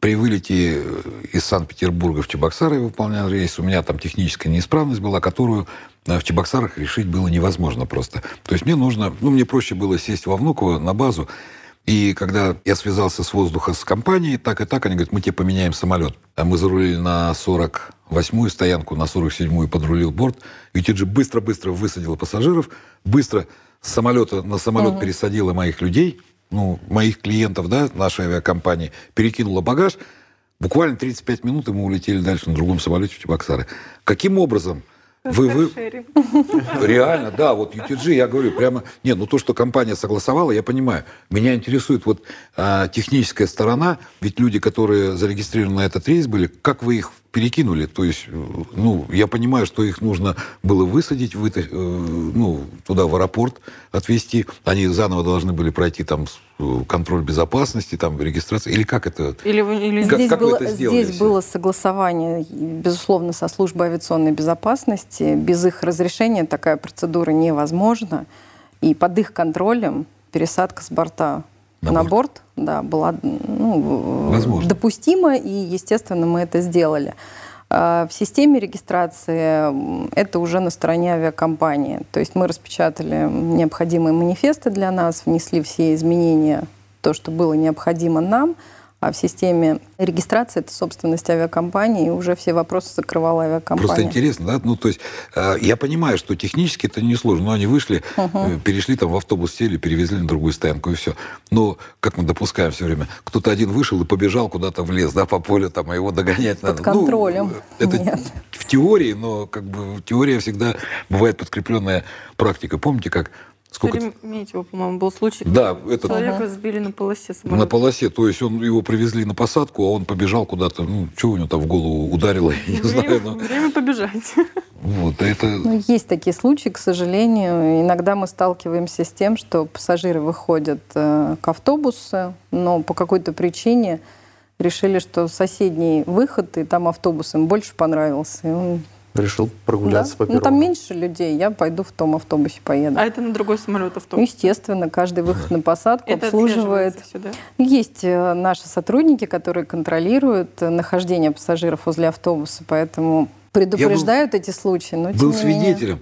при вылете э, из Санкт-Петербурга в Чебоксары выполнял рейс, у меня там техническая неисправность была, которую э, в Чебоксарах решить было невозможно просто. То есть мне нужно, ну, мне проще было сесть во Внуково на базу, и когда я связался с воздуха с компанией, так и так, они говорят, мы тебе поменяем самолет. А мы зарулили на 48-ю стоянку, на 47-ю подрулил борт. UTG быстро-быстро высадила пассажиров, быстро с самолета на самолет пересадила моих людей, ну, моих клиентов, да, нашей авиакомпании, перекинула багаж. Буквально 35 минут, и мы улетели дальше на другом самолете в Чебоксары. Каким образом вы, вы. Реально, да, вот UTG, я говорю, прямо, нет, ну то, что компания согласовала, я понимаю. Меня интересует вот а, техническая сторона, ведь люди, которые зарегистрированы на этот рейс были, как вы их перекинули? То есть, э, ну, я понимаю, что их нужно было высадить, выта- э, ну, туда в аэропорт отвезти, они заново должны были пройти там э, контроль безопасности, там регистрация, или как это? Или или Как- здесь как вы было, это сделали здесь было согласование, безусловно, со службой авиационной безопасности. Без их разрешения такая процедура невозможна. И под их контролем пересадка с борта На на, борт. борт, да, была ну, Возможно. допустима, и, естественно, мы это сделали. А в системе регистрации это уже на стороне авиакомпании. То есть мы распечатали необходимые манифесты для нас, внесли все изменения, то, что было необходимо нам – а в системе регистрации это собственность авиакомпании, и уже все вопросы закрывала авиакомпания. Просто интересно, да? Ну, то есть э, я понимаю, что технически это не сложно, но они вышли, угу. перешли там в автобус, сели, перевезли на другую стоянку, и все. Но, как мы допускаем все время, кто-то один вышел и побежал куда-то в лес, да, по полю, там, а его догонять Под надо. Под контролем. Ну, это Нет. в теории, но как бы теория всегда бывает подкрепленная практикой. Помните, как Сколько... Шереметьево, по-моему, был случай. Да, это... Человека сбили на полосе самолета. На полосе, то есть он его привезли на посадку, а он побежал куда-то, ну, что у него там в голову ударило, (laughs) я не время, знаю. Но... Время побежать. (laughs) Вот, это... Ну, есть такие случаи, к сожалению. Иногда мы сталкиваемся с тем, что пассажиры выходят э, к автобусу, но по какой-то причине решили, что соседний выход, и там автобус им больше понравился. И он Решил прогуляться да? по перрону. Ну, там меньше людей, я пойду в том автобусе поеду. А это на другой самолет автобус? Естественно, каждый выход на посадку это обслуживает. Все, да? Есть э, наши сотрудники, которые контролируют э, нахождение пассажиров возле автобуса, поэтому предупреждают был, эти случаи. Но, был свидетелем.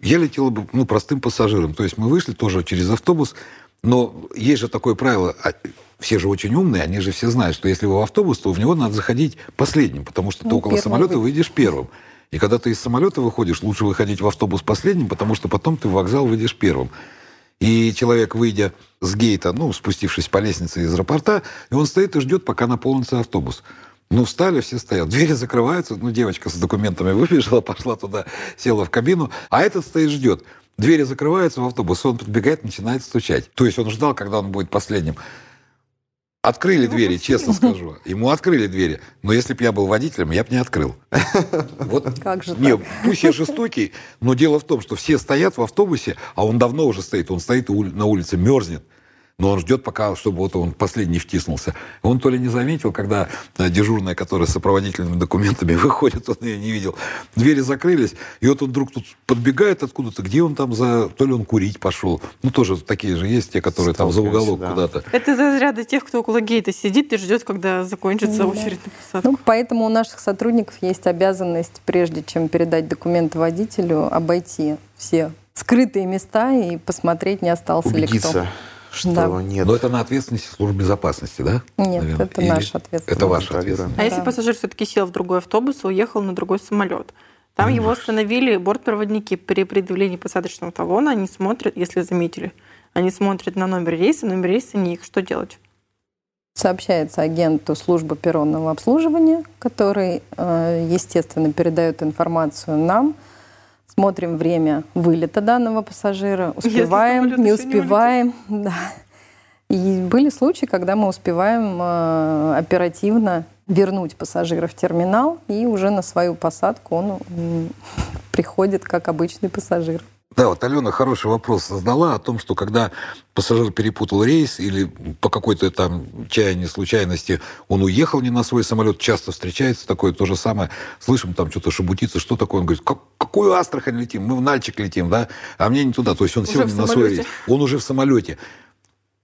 Я летел бы ну, простым пассажиром. То есть мы вышли тоже через автобус, но есть же такое правило, а, все же очень умные, они же все знают, что если вы в автобус, то в него надо заходить последним, потому что ну, ты около самолета выйдешь первым. И когда ты из самолета выходишь, лучше выходить в автобус последним, потому что потом ты в вокзал выйдешь первым. И человек, выйдя с гейта, ну, спустившись по лестнице из аэропорта, и он стоит и ждет, пока наполнится автобус. Ну, встали, все стоят. Двери закрываются. Ну, девочка с документами выбежала, (laughs) пошла туда, села в кабину. А этот стоит, ждет. Двери закрываются в автобус, он подбегает, начинает стучать. То есть он ждал, когда он будет последним. Открыли двери, честно скажу. Ему открыли двери. Но если бы я был водителем, я бы не открыл. Вот. Как же не, Пусть я жестокий, но дело в том, что все стоят в автобусе, а он давно уже стоит. Он стоит на улице, мерзнет но он ждет, пока, чтобы вот он последний втиснулся. Он то ли не заметил, когда э, дежурная, которая с сопроводительными документами (laughs) выходит, он ее не видел. Двери закрылись, и вот он вдруг тут подбегает откуда-то, где он там за... То ли он курить пошел. Ну, тоже такие же есть, те, которые там за уголок да. куда-то. Это из разряда тех, кто около гейта сидит и ждет, когда закончится да. очередь на посадку. Ну, поэтому у наших сотрудников есть обязанность, прежде чем передать документы водителю, обойти все скрытые места и посмотреть, не остался Убедиться. ли кто что да. нет. Но это на ответственности службы безопасности, да? Нет, Наверное? это Или наша ответственность. Это ваша ответственность. А да. если пассажир все-таки сел в другой автобус и уехал на другой самолет? Там его остановили бортпроводники при предъявлении посадочного талона. Они смотрят, если заметили, они смотрят на номер рейса, номер рейса не их. Что делать? Сообщается агенту службы перронного обслуживания, который, э, естественно, передает информацию нам, смотрим время вылета данного пассажира, успеваем, не успеваем. Не (laughs) да. И были случаи, когда мы успеваем э, оперативно вернуть пассажира в терминал, и уже на свою посадку он (laughs) приходит как обычный пассажир. Да, вот Алена хороший вопрос задала о том, что когда пассажир перепутал рейс или по какой-то там чаянию, случайности он уехал не на свой самолет, часто встречается такое то же самое. Слышим там что-то шебутится, что такое? Он говорит, как, какую Астрахань летим? Мы в Нальчик летим, да? А мне не туда. То есть он уже сел не на свой рейс. Он уже в самолете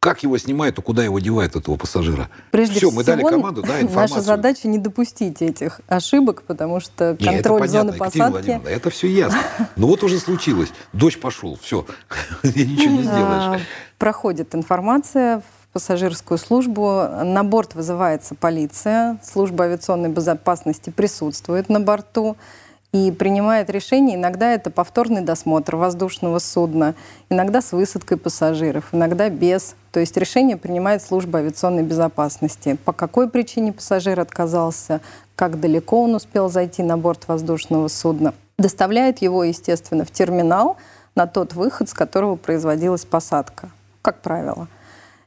как его снимают, и куда его девают, этого пассажира. Прежде Все, всего, мы дали команду, да, (laughs) информацию. Наша задача не допустить этих ошибок, потому что контроль Нет, зоны посадки... Это все ясно. Но вот уже случилось. Дождь пошел, все. (laughs) Ничего не сделаешь. Проходит информация в пассажирскую службу. На борт вызывается полиция. Служба авиационной безопасности присутствует на борту и принимает решение. Иногда это повторный досмотр воздушного судна, иногда с высадкой пассажиров, иногда без. То есть решение принимает служба авиационной безопасности. По какой причине пассажир отказался, как далеко он успел зайти на борт воздушного судна. Доставляет его, естественно, в терминал на тот выход, с которого производилась посадка, как правило.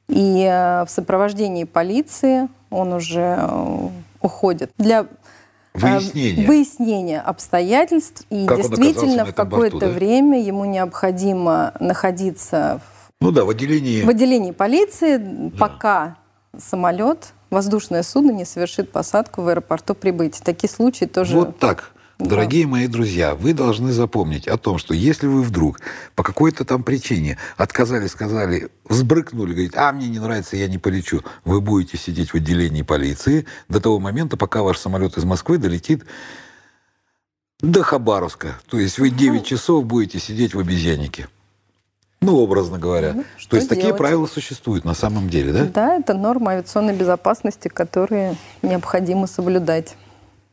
И э, в сопровождении полиции он уже э, уходит. Для Выяснение. Выяснение обстоятельств. И как действительно в какое-то да? время ему необходимо находиться в, ну да, в, отделении... в отделении полиции, да. пока самолет, воздушное судно не совершит посадку в аэропорту прибытия. Такие случаи тоже... Вот так. Дорогие мои друзья, вы должны запомнить о том, что если вы вдруг по какой-то там причине отказали, сказали, взбрыкнули, говорит, а мне не нравится, я не полечу, вы будете сидеть в отделении полиции до того момента, пока ваш самолет из Москвы долетит До Хабаровска. То есть вы 9 часов будете сидеть в обезьяннике. Ну, образно говоря. Ну, То есть такие делать? правила существуют на самом деле, да? Да, это нормы авиационной безопасности, которые необходимо соблюдать.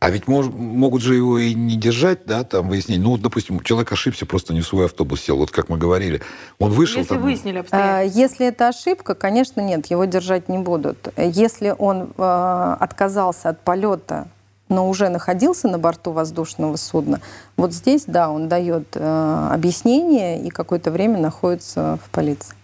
А ведь мож- могут же его и не держать, да, там выяснить. Ну, вот, допустим, человек ошибся, просто не в свой автобус сел, вот как мы говорили. Он вышел Если там... выяснили А, обстоятельства. Если это ошибка, конечно, нет, его держать не будут. Если он э, отказался от полета, но уже находился на борту воздушного судна, вот здесь, да, он дает э, объяснение и какое-то время находится в полиции.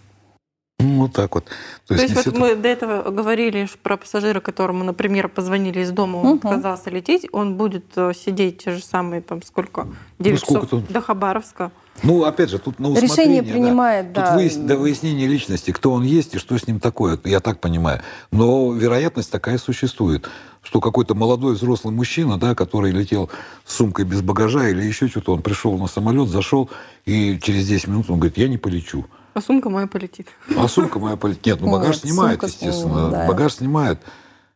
Ну, вот так вот. То То есть, вот так- мы до этого говорили про пассажира, которому, например, позвонили из дома, он Мгм. отказался лететь, он будет э, сидеть те же самые, там, сколько? 9 сколько часов тут? до Хабаровска. Ну, опять же, тут на Решение усмотрение, да. принимает, Тут да. выяс- до выяснения личности, кто он есть и что с ним такое, это я так понимаю. Но вероятность такая существует, что какой-то молодой взрослый мужчина, да, который летел с сумкой без багажа или еще что-то, он пришел на самолет, зашел, и через 10 минут он говорит, я не полечу. А сумка моя полетит. А сумка моя полетит. Нет, ну багаж Нет, снимают, естественно. да. Багаж снимают.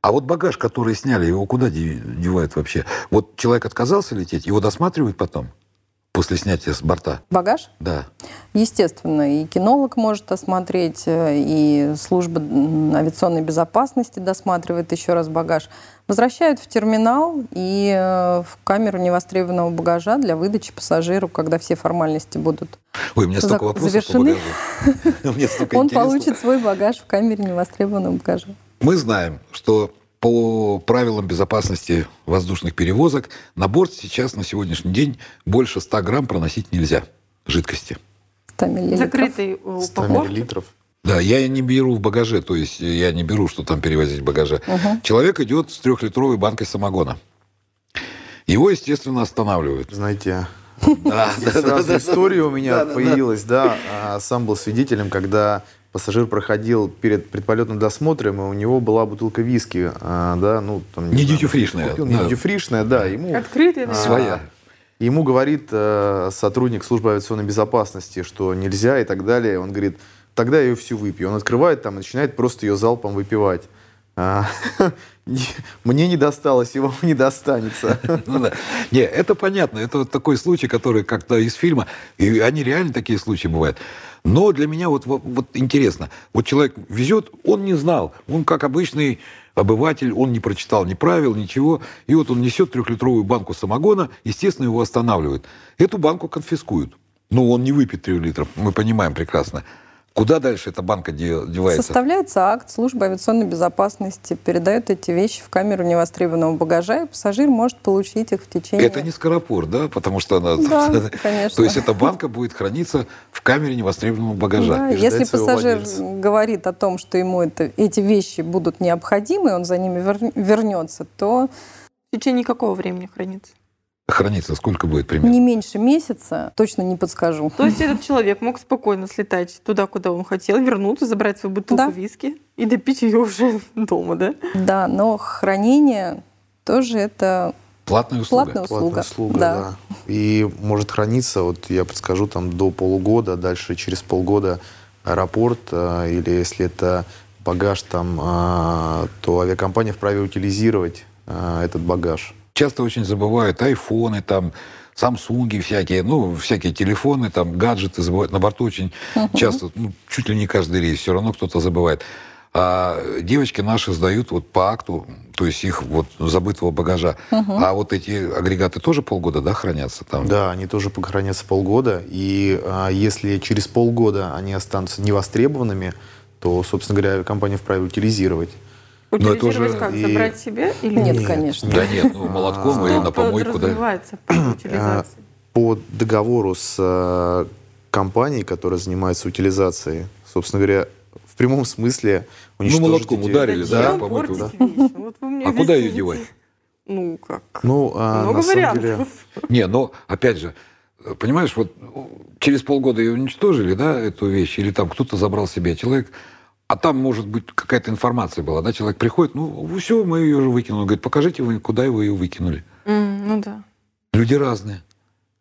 А вот багаж, который сняли, его куда де- девают вообще? Вот человек отказался лететь, его досматривают потом, после снятия с борта? Багаж? Да. Естественно, и кинолог может осмотреть, э, и служба авиационной безопасности досматривает еще раз багаж. Возвращают в терминал и э, в камеру невостребованного багажа для выдачи пассажиру, когда все формальности будут. Ой, у меня столько вопросов завершены. по багажу. (laughs) Он получит свой багаж в камере невостребованного багажа. Мы знаем, что по правилам безопасности воздушных перевозок на борт сейчас на сегодняшний день больше 100 грамм проносить нельзя жидкости. 100 миллилитров. Закрытый э, 100 упаковки. миллилитров. Да, я не беру в багаже, то есть я не беру, что там перевозить в багаже. Мгм. Человек идет с трехлитровой банкой самогона. Его, естественно, останавливают. Знаете, Да, да, да, сразу да. история у меня Да, да, да. появилась, да. А, Сам был свидетелем, когда пассажир проходил перед предполетным досмотром, и у него была бутылка виски, а, да, ну там Не знаю, дьюти-фришная, купил, да. Не дьюти-фришная, да. Ему Открытый, да. А, Своя. Ему говорит э, сотрудник службы авиационной безопасности, что нельзя и так далее. Он говорит, тогда я ее всю выпью. Он открывает там и начинает просто ее залпом выпивать. А, (laughs) не- Мне не досталось, вам не достанется. (laughs) Ну да. Не, это понятно. Это вот такой случай, который как-то из фильма. И они реально такие случаи бывают. Но для меня вот, вот, вот интересно. Вот человек везет, он не знал. Он как обычный обыватель, он не прочитал ни правил, ничего. И вот он несет трехлитровую банку самогона, естественно, его останавливают. Эту банку конфискуют. Ну, он не выпьет 3 литров, мы понимаем прекрасно. Куда дальше эта банка де- девается? Составляется акт службы авиационной безопасности, передает эти вещи в камеру невостребованного багажа, и пассажир может получить их в течение... Это не скоропор, да? Потому что она... Да, (laughs) конечно. То есть эта банка будет храниться в камере невостребованного багажа. Да, если пассажир владельца. говорит о том, что ему это, эти вещи будут необходимы, он за ними вер- вернется, то В течение какого времени хранится? Хранится сколько будет примерно? не меньше месяца, точно не подскажу. То есть этот человек мог спокойно слетать туда, куда он хотел, вернуться, забрать свою бутылку Да. виски и допить ее уже (laughs) дома, да? Да, но хранение тоже это Платная услуга. платная Платная услуга. услуга, да. да. И может храниться, вот я подскажу, там до полугода, дальше через полгода аэропорт, а, или если это багаж там, а, то авиакомпания вправе утилизировать а, этот багаж. Часто очень забывают айфоны, там, самсунги всякие, ну, всякие телефоны, там, гаджеты забывают. На борту очень часто, ну, чуть ли не каждый рейс, все равно кто-то забывает. А девочки наши сдают вот по акту, то есть их вот забытого багажа. А вот эти агрегаты тоже полгода, да, хранятся там? Да, они тоже хранятся полгода, и а, если через полгода они останутся невостребованными, то, собственно говоря, авиакомпания вправе утилизировать. Это Утилизировать уже как? и- Забрать себе или Нет, Нет. конечно. Да нет, ну, молотком А, или на помойку, да. под (clears throat) утилизацией? По договору с э, компанией, которая занимается утилизацией, собственно говоря, в прямом смысле уничтожить Ну, молотком ударили, да, Зачем помойку, да. Вот (laughs) А куда ее девать? Ну, как? Ну, а, Много на самом вариантов. деле, Не, но опять же, понимаешь, вот через полгода ее уничтожили, да, эту вещь, или там кто-то забрал себе человек, а там, может быть, какая-то информация была, да, человек приходит, ну, все, мы ее уже выкинули. Он говорит, покажите вы, куда вы ее выкинули. М, Ну да. Люди разные.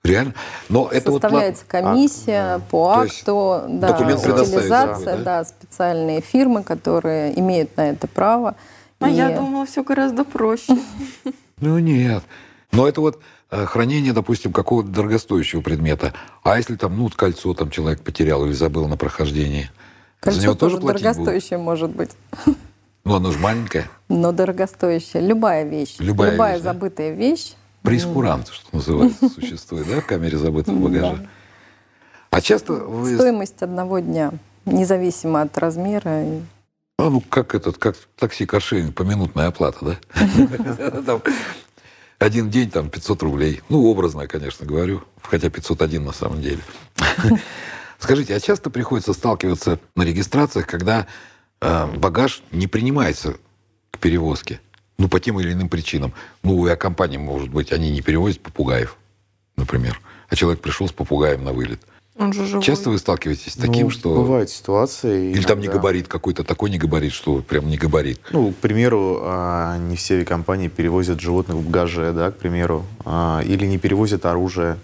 Реально. Но это вот... Составляется комиссия Акт, по То есть акту, да, утилизация, да? да, специальные фирмы, которые имеют на это право. А И- я думала, все гораздо проще. (laughs) Ну, нет. Но это вот э, хранение, допустим, какого-то дорогостоящего предмета. А если там, ну, вот кольцо там человек потерял или забыл на прохождении, Кольцо за него тоже тоже платить будут? дорогостоящее может быть, Ну, оно же маленькое. но дорогостоящее. Любая вещь. Любая вещь, да? забытая вещь. Прескурант, что называется, (laughs) существует, да, в камере забытого багажа. А часто вы... Стоимость одного дня, независимо от размера. А, ну, как этот, как такси каршеринг, поминутная оплата, да? (laughs) Один день там 500 рублей. Ну, образно, конечно, говорю. Хотя 501 на самом деле. Скажите, а часто приходится сталкиваться на регистрациях, когда э, багаж не принимается к перевозке? Ну, по тем или иным причинам. Ну, у авиакомпании, может быть, они не перевозят попугаев, например. А человек пришел с попугаем на вылет. Он же живой. Часто вы сталкиваетесь с таким, Ну, что... Бывают ситуации. Или там не иногда. габарит какой-то, такой не габарит, что прям не габарит. Ну, к примеру, а, не все авиакомпании перевозят животных в багаже, да, к примеру, а, или не перевозят оружие.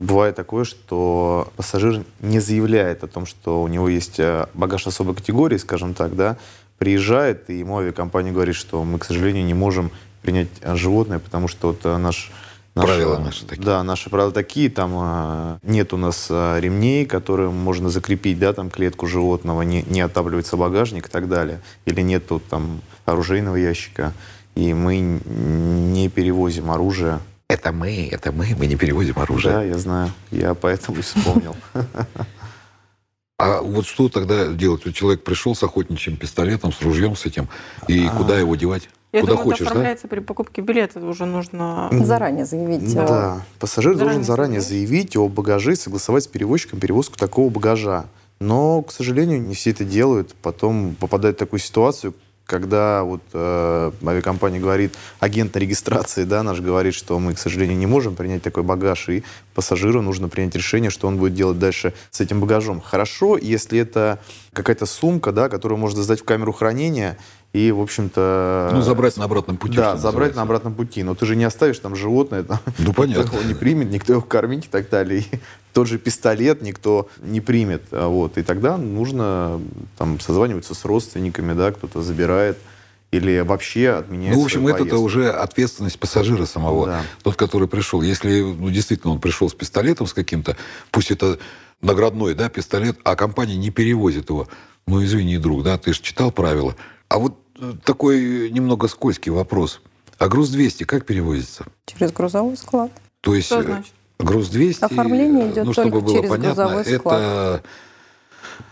Бывает такое, что пассажир не заявляет о том, что у него есть а, багаж особой категории, скажем так, да, приезжает, и ему авиакомпания говорит, что мы, к сожалению, не можем принять животное, потому что вот а, наш наши- Правила наши такие. Да, наши правила такие, там нет у нас ремней, которые можно закрепить, да, там клетку животного, не, не отапливается багажник и так далее, или нет тут там оружейного ящика, и мы не перевозим оружие. Это мы, это мы, мы не перевозим оружие. Да, я знаю, я поэтому и вспомнил. А вот что тогда делать? Вот человек пришел с охотничьим пистолетом, с ружьем с этим, и А. куда его девать? Я Куда думаю, это хочешь, да? оформляется при покупке билета. Уже нужно... Заранее заявить. э, Да, пассажир должен Заранее заранее заявить. заявить о багаже и согласовать с перевозчиком перевозку такого багажа. Но, к сожалению, не все это делают. Потом попадают в такую ситуацию, когда вот э, авиакомпания говорит, агент на регистрации, да, наш говорит, что мы, к сожалению, не можем принять такой багаж, и пассажиру нужно принять решение, что он будет делать дальше с этим багажом. Хорошо, если это какая-то сумка, да, которую можно сдать в камеру хранения, и, в общем-то... Ну, забрать на обратном пути. Да, забрать на называется. обратном пути. Но ты же не оставишь там животное, там, Ну, понятно. никто его не примет, никто его кормить и так далее. И тот же пистолет никто не примет. А Вот. И тогда нужно там, созваниваться с родственниками, да, кто-то забирает или вообще отменяет Ну, в общем, это уже ответственность пассажира самого. Да. Тот, который пришел. Если ну, действительно он пришел с пистолетом с каким-то, пусть это наградной да, пистолет, а компания не перевозит его. Ну, извини, друг, да, ты же читал правила. А вот э, такой немного скользкий вопрос. А груз 200 как перевозится? Через грузовой склад. То есть Что э, значит? груз 200, Оформление э, идет ну, чтобы только было через понятно, грузовой это склад.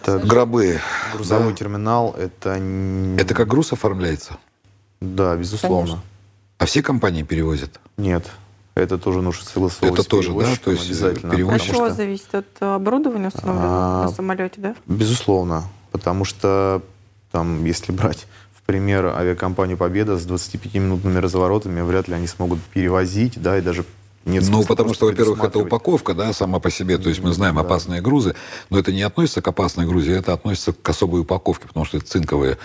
Это гробы. грузовой да? терминал, это... Это как груз оформляется? Да, безусловно. Конечно. А все компании перевозят? Нет. Это тоже нужно согласовывать Это тоже, да, то есть, э, обязательно. А потому чего что- зависит? От э, оборудования установленного А, на самолете, да? Безусловно, потому что там, если брать в пример авиакомпанию «Победа» с 25-минутными разворотами, вряд ли они смогут перевозить, да, и даже нет Ну, потому что, во-первых, это упаковка, да, сама по себе. То есть мы знаем Да. опасные грузы, но это не относится к опасной грузе, это относится к особой упаковке, потому что это цинковые.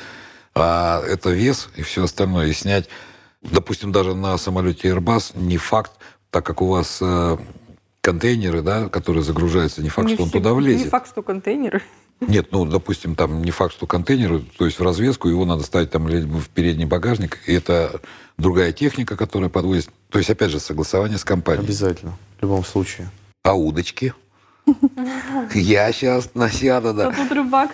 А это вес и все остальное. И снять, допустим, даже на самолете Airbus не факт, так как у вас э, контейнеры, да, которые загружаются, не факт, Не что он все- туда Не влезет. факт, что контейнеры. Нет, ну, допустим, там не факт, что контейнер, то есть в развеску его надо ставить там либо в передний багажник, и это другая техника, которая подвозит. То есть, опять же, согласование с компанией. Обязательно, в любом случае. А удочки? Я сейчас насяду, да. тут рыбак.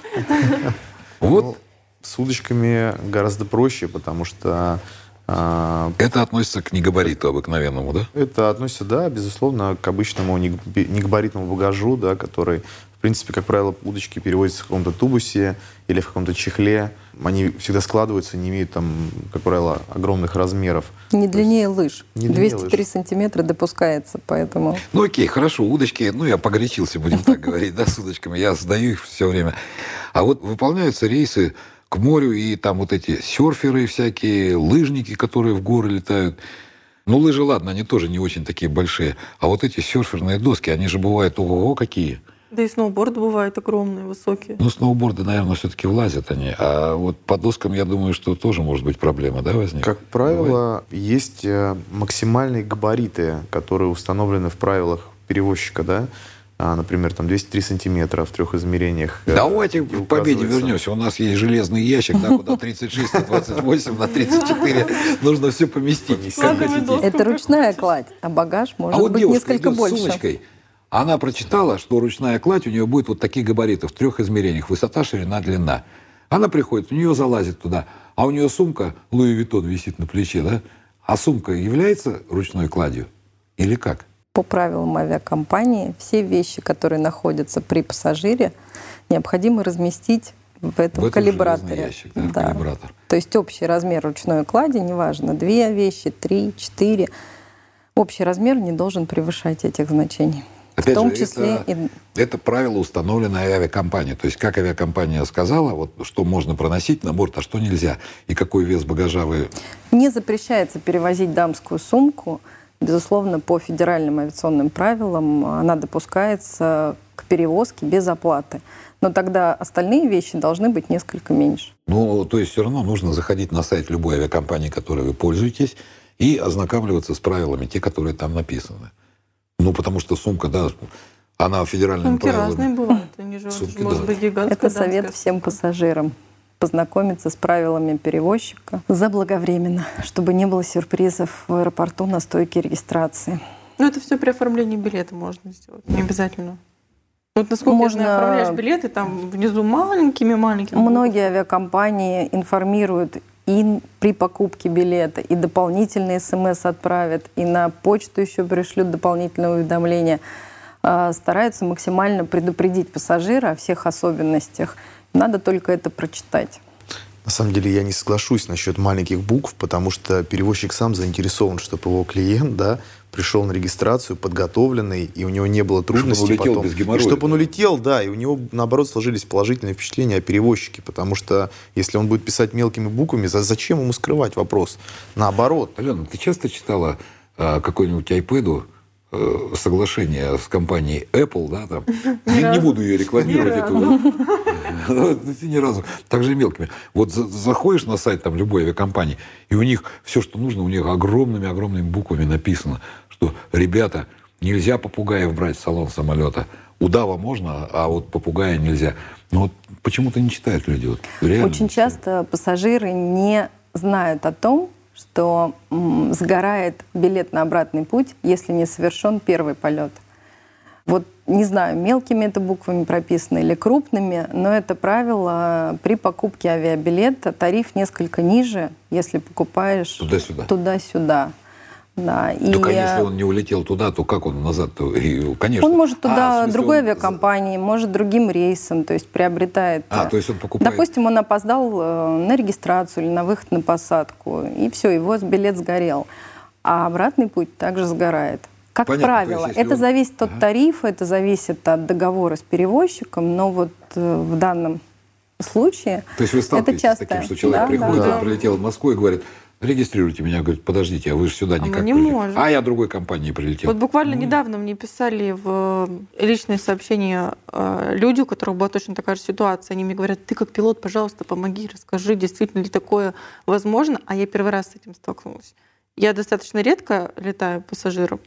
Вот Ну, с удочками гораздо проще, потому что а, это относится к негабариту обыкновенному, да? это относится, да, безусловно, к обычному нег- негабаритному багажу, да, который, в принципе, как правило, удочки перевозятся в каком-то тубусе или в каком-то чехле. Они всегда складываются, не имеют там, как правило, огромных размеров. Не длиннее лыж. не длиннее 203 сантиметра допускается, поэтому... Ну окей, хорошо, удочки, ну я погорячился, будем так говорить, да, с удочками, я сдаю их все время. А вот выполняются рейсы к морю, и там вот эти серферы всякие, лыжники, которые в горы летают. Ну, лыжи, ладно, они тоже не очень такие большие. А вот эти серферные доски, они же бывают, ого какие. Да и сноуборд бывает огромные, высокие. Ну, сноуборды, наверное, все-таки влазят они. А вот по доскам, я думаю, что тоже может быть проблема, да, возникнет? Как правило, есть э, максимальные габариты, которые установлены в правилах перевозчика, да. а, например, там 203 сантиметра в трех измерениях. э, Давайте к победе вернемся. У нас есть железный ящик, да, куда 36 на 28 на 34 нужно все поместить. Это ручная кладь, а багаж А может вот быть девушка несколько идет с больше. сумочкой, она прочитала, что ручная кладь у нее будет вот таких габаритов, в трех измерениях, высота, ширина, длина. Она приходит, у нее залазит туда, а у нее сумка Луи Виттон висит на плече, да? А сумка является ручной кладью или как? По правилам авиакомпании все вещи, которые находятся при пассажире, необходимо разместить в этом В этом калибраторе. ящик, да, калибратор. То есть общий размер ручной клади, неважно, две вещи, три, четыре, общий размер не должен превышать этих значений. Опять в том же, числе это, и это правило, установленное авиакомпанией. То есть, как авиакомпания сказала, вот что можно проносить на борт, а что нельзя, и какой вес багажа вы... Не запрещается перевозить дамскую сумку. Безусловно, по федеральным авиационным правилам она допускается к перевозке без оплаты. Но тогда остальные вещи должны быть несколько меньше. Ну, то есть, все равно нужно заходить на сайт любой авиакомпании, которой вы пользуетесь, и ознакомливаться с правилами, те, которые там написаны. Ну, потому что сумка, да, она федеральными Сумки правилами... разные бывают. Они же, Сумки, может да. быть гигантская Это совет дамская всем пассажирам познакомиться с правилами перевозчика заблаговременно, чтобы не было сюрпризов в аэропорту на стойке регистрации. Ну, это все при оформлении билета можно сделать. Не обязательно. Вот насколько Можно- я знаю, оформляешь билеты, там внизу маленькими-маленькими. Многие авиакомпании информируют и при покупке билета, и дополнительные смс отправят, и на почту еще пришлют дополнительное уведомление. А, Стараются максимально предупредить пассажира о всех особенностях. Надо только это прочитать. На самом деле я не соглашусь насчет маленьких букв, потому что перевозчик сам заинтересован, чтобы его клиент да, пришел на регистрацию подготовленный, и у него не было трудностей улетел потом. без геморроя, И чтобы он улетел, да, и у него, наоборот, сложились положительные впечатления о перевозчике, потому что если он будет писать мелкими буквами, за- зачем ему скрывать вопрос? Наоборот. Алена, ты часто читала э, какой-нибудь iPad э, соглашение с компанией Apple, да, там? (laughs) Не, не буду ее рекламировать, эту. (laughs) Ну, Ни разу. Так же мелкими. Вот за- заходишь на сайт там любой авиакомпании, и у них все, что нужно, у них огромными-огромными буквами написано, что, ребята, нельзя попугаев брать в салон самолета. Удава можно, а вот попугая нельзя. Но вот почему-то не читают люди. Вот, реально Очень часто пассажиры не знают о том, что сгорает билет на обратный путь, если не совершен первый полет. Вот не знаю, мелкими это буквами прописано или крупными, но это правило при покупке авиабилета тариф несколько ниже, если покупаешь Туда-сюда. туда-сюда. Да. И а если он не улетел туда, то как он назад-то? И, Конечно. он может А, туда смысле, другой он- авиакомпании, может другим рейсом, то есть приобретает. А, то есть он покупает... Допустим, он опоздал э, на регистрацию или на выход на посадку, и все, его билет сгорел. А обратный путь также сгорает. Как Понятно, то правило, есть, это он- зависит от Ага. тарифа, это зависит от договора с перевозчиком, но вот э, в данном случае То есть вы сталкиваетесь это с таким, часто. что человек Да, приходит, да. он прилетел в Москву и говорит, регистрируйте меня. Говорит, подождите, а вы же сюда мы никак не прилетели». можем. А я другой компании прилетел. Вот буквально Ну, недавно мне писали в личные сообщения э, люди, у которых была точно такая же ситуация. Они мне говорят, ты как пилот, пожалуйста, помоги, расскажи, действительно ли такое возможно. А я первый раз с этим столкнулась. Я достаточно редко летаю пассажиром,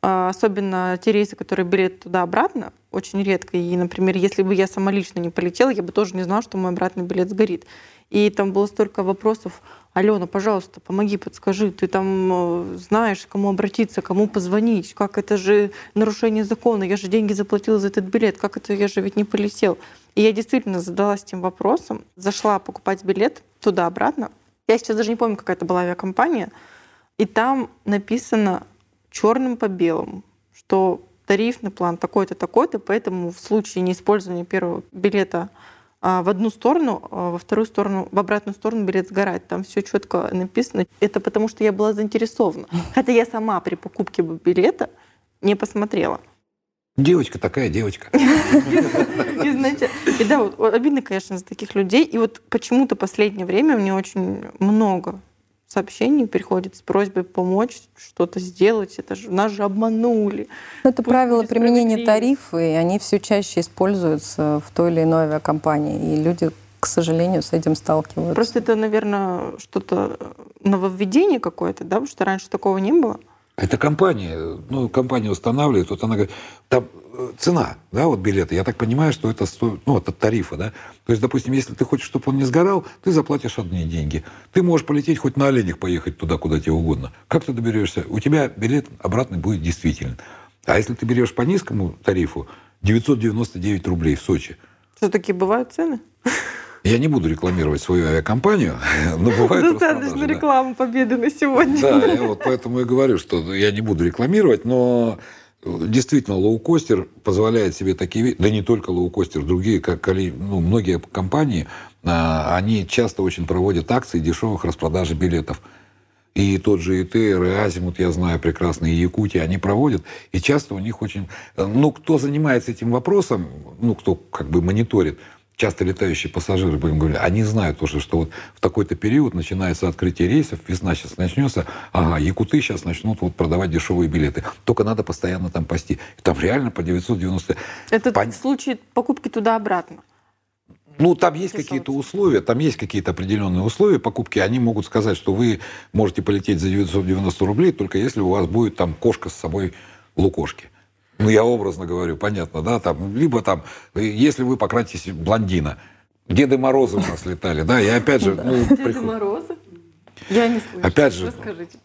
а, особенно те рейсы, которые билет туда-обратно, очень редко. И, например, если бы я сама лично не полетела, я бы тоже не знала, что мой обратный билет сгорит. И там было столько вопросов. Алена, пожалуйста, помоги, подскажи, ты там э, знаешь, кому обратиться, кому позвонить, как это же нарушение закона, я же деньги заплатила за этот билет, как это, я же ведь не полетел. И я действительно задалась этим вопросом, зашла покупать билет туда-обратно. Я сейчас даже не помню, какая это была авиакомпания, и там написано черным по белому, что тарифный план такой-то, такой-то, поэтому в случае неиспользования первого билета в одну сторону, а во вторую сторону, в обратную сторону билет сгорает. Там все четко написано. Это потому, что я была заинтересована. (laughs) Хотя я сама при покупке билета не посмотрела. Девочка такая девочка. (laughs) И, знаете, и да, вот, вот обидно, конечно, за таких людей. И вот почему-то последнее время мне очень много сообщений приходит с просьбой помочь, что-то сделать. Это же нас же обманули. Это Пусть правила будет применения тарифа, и они все чаще используются в той или иной авиакомпании. И люди, к сожалению, с этим сталкиваются. Просто это, наверное, что-то нововведение какое-то, да, потому что раньше такого не было. Это компания, ну, компания устанавливает, вот она говорит, там э, цена, да, вот билета, я так понимаю, что это стоит, ну, от тарифа, да. То есть, допустим, если ты хочешь, чтобы он не сгорал, ты заплатишь одни деньги. Ты можешь полететь хоть на оленях поехать туда, куда тебе угодно. Как ты доберешься? У тебя билет обратный будет действительно. А если ты берешь по низкому тарифу, 999 рублей в Сочи. Все-таки бывают цены? Я не буду рекламировать свою авиакомпанию, (laughs) но бывает Достаточно рекламы победы на сегодня. Да, я вот поэтому и говорю, что я не буду рекламировать, но действительно лоукостер позволяет себе такие вещи, да не только лоукостер, другие, как ну, многие компании, а, они часто очень проводят акции дешевых распродажи билетов. И тот же ИТР, и Азимут, я знаю прекрасно, и Якутия, они проводят. И часто у них очень... Ну, кто занимается этим вопросом, ну, кто как бы мониторит, часто летающие пассажиры, будем говорить, они знают уже, что вот в такой-то период начинается открытие рейсов, весна сейчас начнется, ага, якуты сейчас начнут вот продавать дешевые билеты. Только надо постоянно там пасти. Там реально по 990... Это по... случай покупки туда-обратно? Ну, там есть какие-то условия, там есть какие-то определенные условия покупки. Они могут сказать, что вы можете полететь за 990 рублей, только если у вас будет там кошка с собой лукошки. Ну, я образно говорю, понятно, да, там, либо там, если вы пократитесь блондина, Деды Морозы у нас летали, да, и опять же... Ну, Деды приход... Морозы? Я не слышу. Опять же, Расскажите.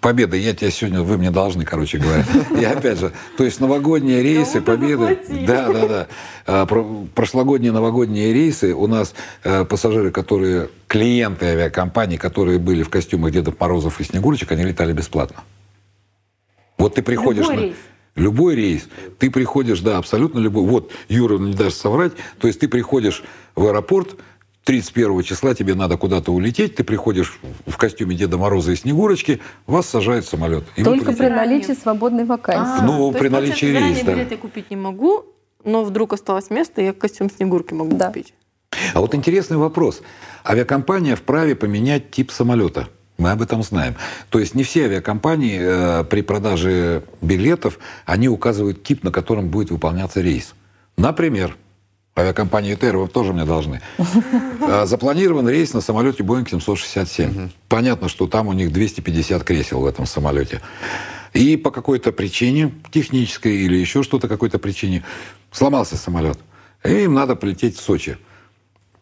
Победа, я тебя сегодня, вы мне должны, короче говоря. И опять же, то есть новогодние рейсы, победы. Да, да, да. А, прошлогодние новогодние рейсы у нас а, пассажиры, которые, клиенты авиакомпаний, которые были в костюмах Дедов Морозов и Снегурочек, они летали бесплатно. Вот ты приходишь... Любой на... рейс. Любой рейс. Ты приходишь, да, абсолютно любой. Вот, Юра не даст соврать. То есть ты приходишь в аэропорт, 31 числа тебе надо куда-то улететь, ты приходишь в костюме Деда Мороза и Снегурочки, вас сажают в самолет. Только при наличии свободной вакансии. А, ну, при наличии рейса. Да. билеты купить не могу, но вдруг осталось место, и я костюм Снегурки могу да. купить. А вот интересный вопрос. Авиакомпания вправе поменять тип самолета. Мы об этом знаем. То есть не все авиакомпании э, при продаже билетов, они указывают тип, на котором будет выполняться рейс. Например, авиакомпания ИТР, вы тоже мне должны. (laughs) Э, запланирован рейс на самолете Boeing 767. Понятно, что там у них 250 кресел в этом самолете. И по какой-то причине, технической или еще что-то какой-то причине, сломался самолет. И им надо полететь в Сочи.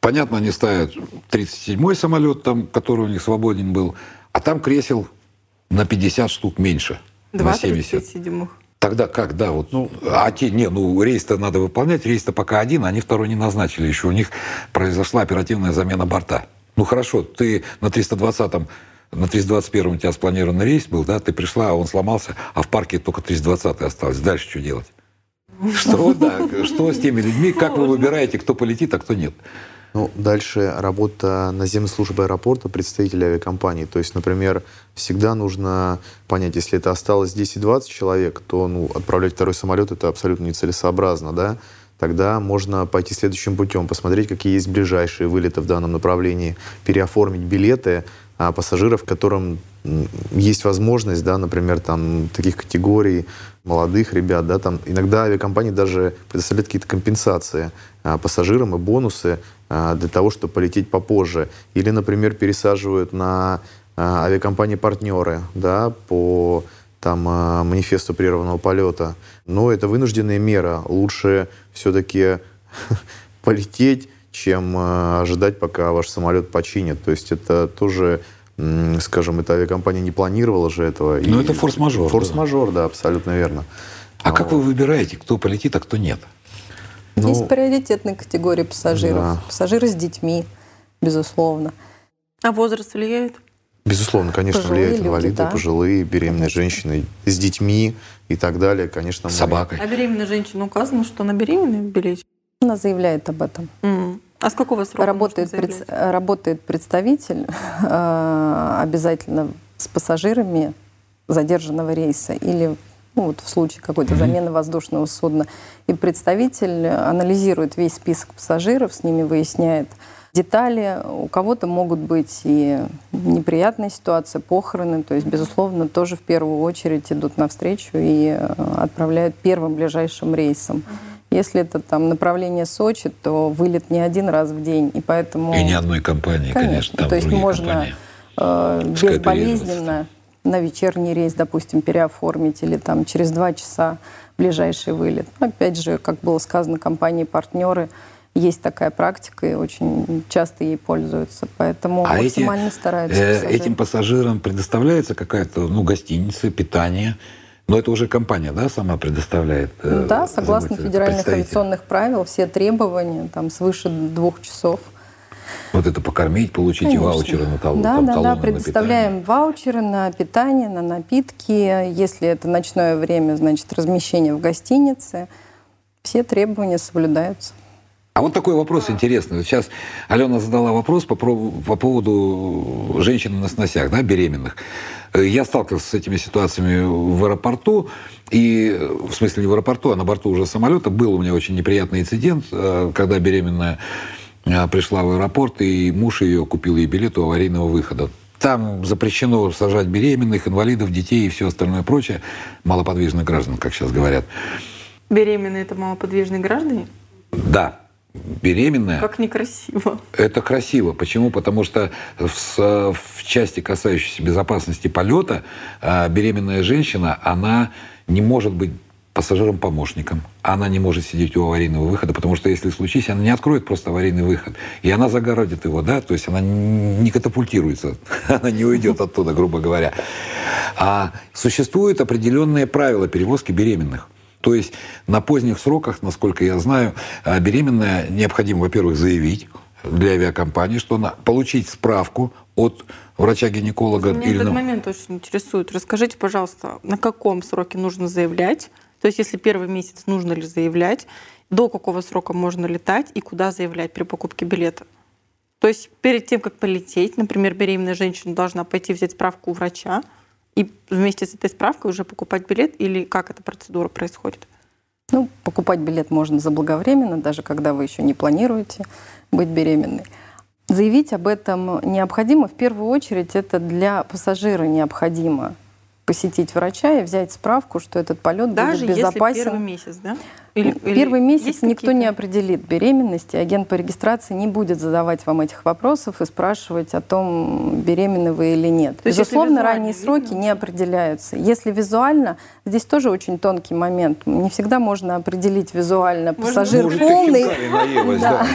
Понятно, они ставят 37-й самолет, там, который у них свободен был, а там кресел на 50 штук меньше. Два на 70. 37 Тогда как, да, вот, ну, а те, не, ну, рейс-то надо выполнять, рейс-то пока один, они второй не назначили еще, у них произошла оперативная замена борта. Ну, хорошо, ты на 320-м, на 321-м у тебя спланированный рейс был, да, ты пришла, а он сломался, а в парке только 320-й осталось. Дальше что делать? (laughs) Что, да, что с теми людьми, как вы выбираете, кто полетит, а кто нет? Ну, дальше работа наземной службы аэропорта, представителя авиакомпании. То есть, например, всегда нужно понять, если это осталось 10-20 человек, то ну, отправлять второй самолет это абсолютно нецелесообразно, да? Тогда можно пойти следующим путем, посмотреть, какие есть ближайшие вылеты в данном направлении, переоформить билеты а, пассажиров, которым есть возможность, да, например, там таких категорий молодых ребят, да, там иногда авиакомпании даже предоставляют какие-то компенсации а, пассажирам и бонусы для того, чтобы полететь попозже. Или, например, пересаживают на а, авиакомпании-партнеры да, по там, а, манифесту прерванного полета. Но это вынужденная мера. Лучше все-таки (laughs) полететь, чем ожидать, пока ваш самолет починит. То есть это тоже скажем, эта авиакомпания не планировала же этого. Но это форс-мажор. Форс-мажор, да. да, абсолютно верно. А, а как вы выбираете, кто полетит, а кто нет? Ну, Есть приоритетные категории пассажиров. Да. Пассажиры с детьми, безусловно. А возраст влияет? Безусловно, конечно, пожилые влияет инвалиды, люди, да. пожилые, беременные конечно. женщины с детьми и так далее, конечно. С собакой. А беременная женщина указано, что она беременная в билете? Она заявляет об этом. Mm. А с какого срока работает, пред, работает представитель (laughs) э, обязательно с пассажирами задержанного рейса или ну, вот в случае какой-то замены воздушного судна. И представитель анализирует весь список пассажиров, с ними выясняет детали. У кого-то могут быть и неприятные ситуации, похороны. То есть, безусловно, тоже в первую очередь идут навстречу и э, отправляют первым ближайшим рейсом. Если это там направление Сочи, то вылет не один раз в день, и поэтому... И ни одной компании, конечно. конечно то есть можно э, безболезненно на вечерний рейс, допустим, переоформить или там через два часа ближайший вылет. Опять же, как было сказано, компании-партнеры есть такая практика и очень часто ей пользуются, поэтому А эти, максимально стараются. э, пассажиры. этим пассажирам предоставляется какая-то, ну, гостиница, питание. Но это уже компания, да, сама предоставляет? э, Да, согласно федеральных авиационных правил, все требования там свыше двух часов. Вот это покормить, получить и ваучеры на тал- Да, там, да, да, на предоставляем ваучеры на питание, на напитки. Если это ночное время, значит, размещение в гостинице. Все требования соблюдаются. А вот такой вопрос интересный. Вот сейчас Алена задала вопрос по, по поводу женщин на сносях, да, беременных. Э, Я сталкивался с этими ситуациями в аэропорту, и э, в смысле не в аэропорту, а на борту уже самолета. Был у меня очень неприятный инцидент, э, когда беременная пришла в аэропорт, и муж ее купил ей билет у аварийного выхода. Там запрещено сажать беременных, инвалидов, детей и все остальное прочее. Малоподвижных граждан, как сейчас говорят. Беременные это малоподвижные граждане? Да, беременная. Как некрасиво. Это красиво. Почему? Потому что в, в части, касающейся безопасности полета, а, беременная женщина, она не может быть пассажиром-помощником. Она не может сидеть у аварийного выхода, потому что если случись, она не откроет просто аварийный выход. И она загородит его, да, то есть она не катапультируется, (laughs) она не уйдет оттуда, грубо говоря. А существуют определенные правила перевозки беременных. То есть на поздних сроках, насколько я знаю, а, беременная необходимо, во-первых, заявить для авиакомпании, что она получить справку от врача-гинеколога Меня или этот ну, момент очень интересует. Расскажите, пожалуйста, на каком сроке нужно заявлять? То есть, если первый месяц нужно ли заявлять, до какого срока можно летать и куда заявлять при покупке билета? То есть перед тем, как полететь, например, беременная женщина должна пойти взять справку у врача и вместе с этой справкой уже покупать билет или как эта процедура происходит? Ну, покупать билет можно заблаговременно, даже когда вы еще не планируете быть беременной. Заявить об этом необходимо. В первую очередь это для пассажира необходимо посетить врача и взять справку, что этот полет Даже будет если безопасен. первый месяц, да? Или- или Первый месяц есть никто не определит беременность, и агент по регистрации не будет задавать вам этих вопросов и спрашивать о том, беременны вы или нет. То Безусловно, ранние видно, сроки не определяются. Если визуально, здесь тоже очень тонкий момент. Не всегда можно определить визуально, Можно пассажир Может, полный. хинкали наелась, (laughs) да.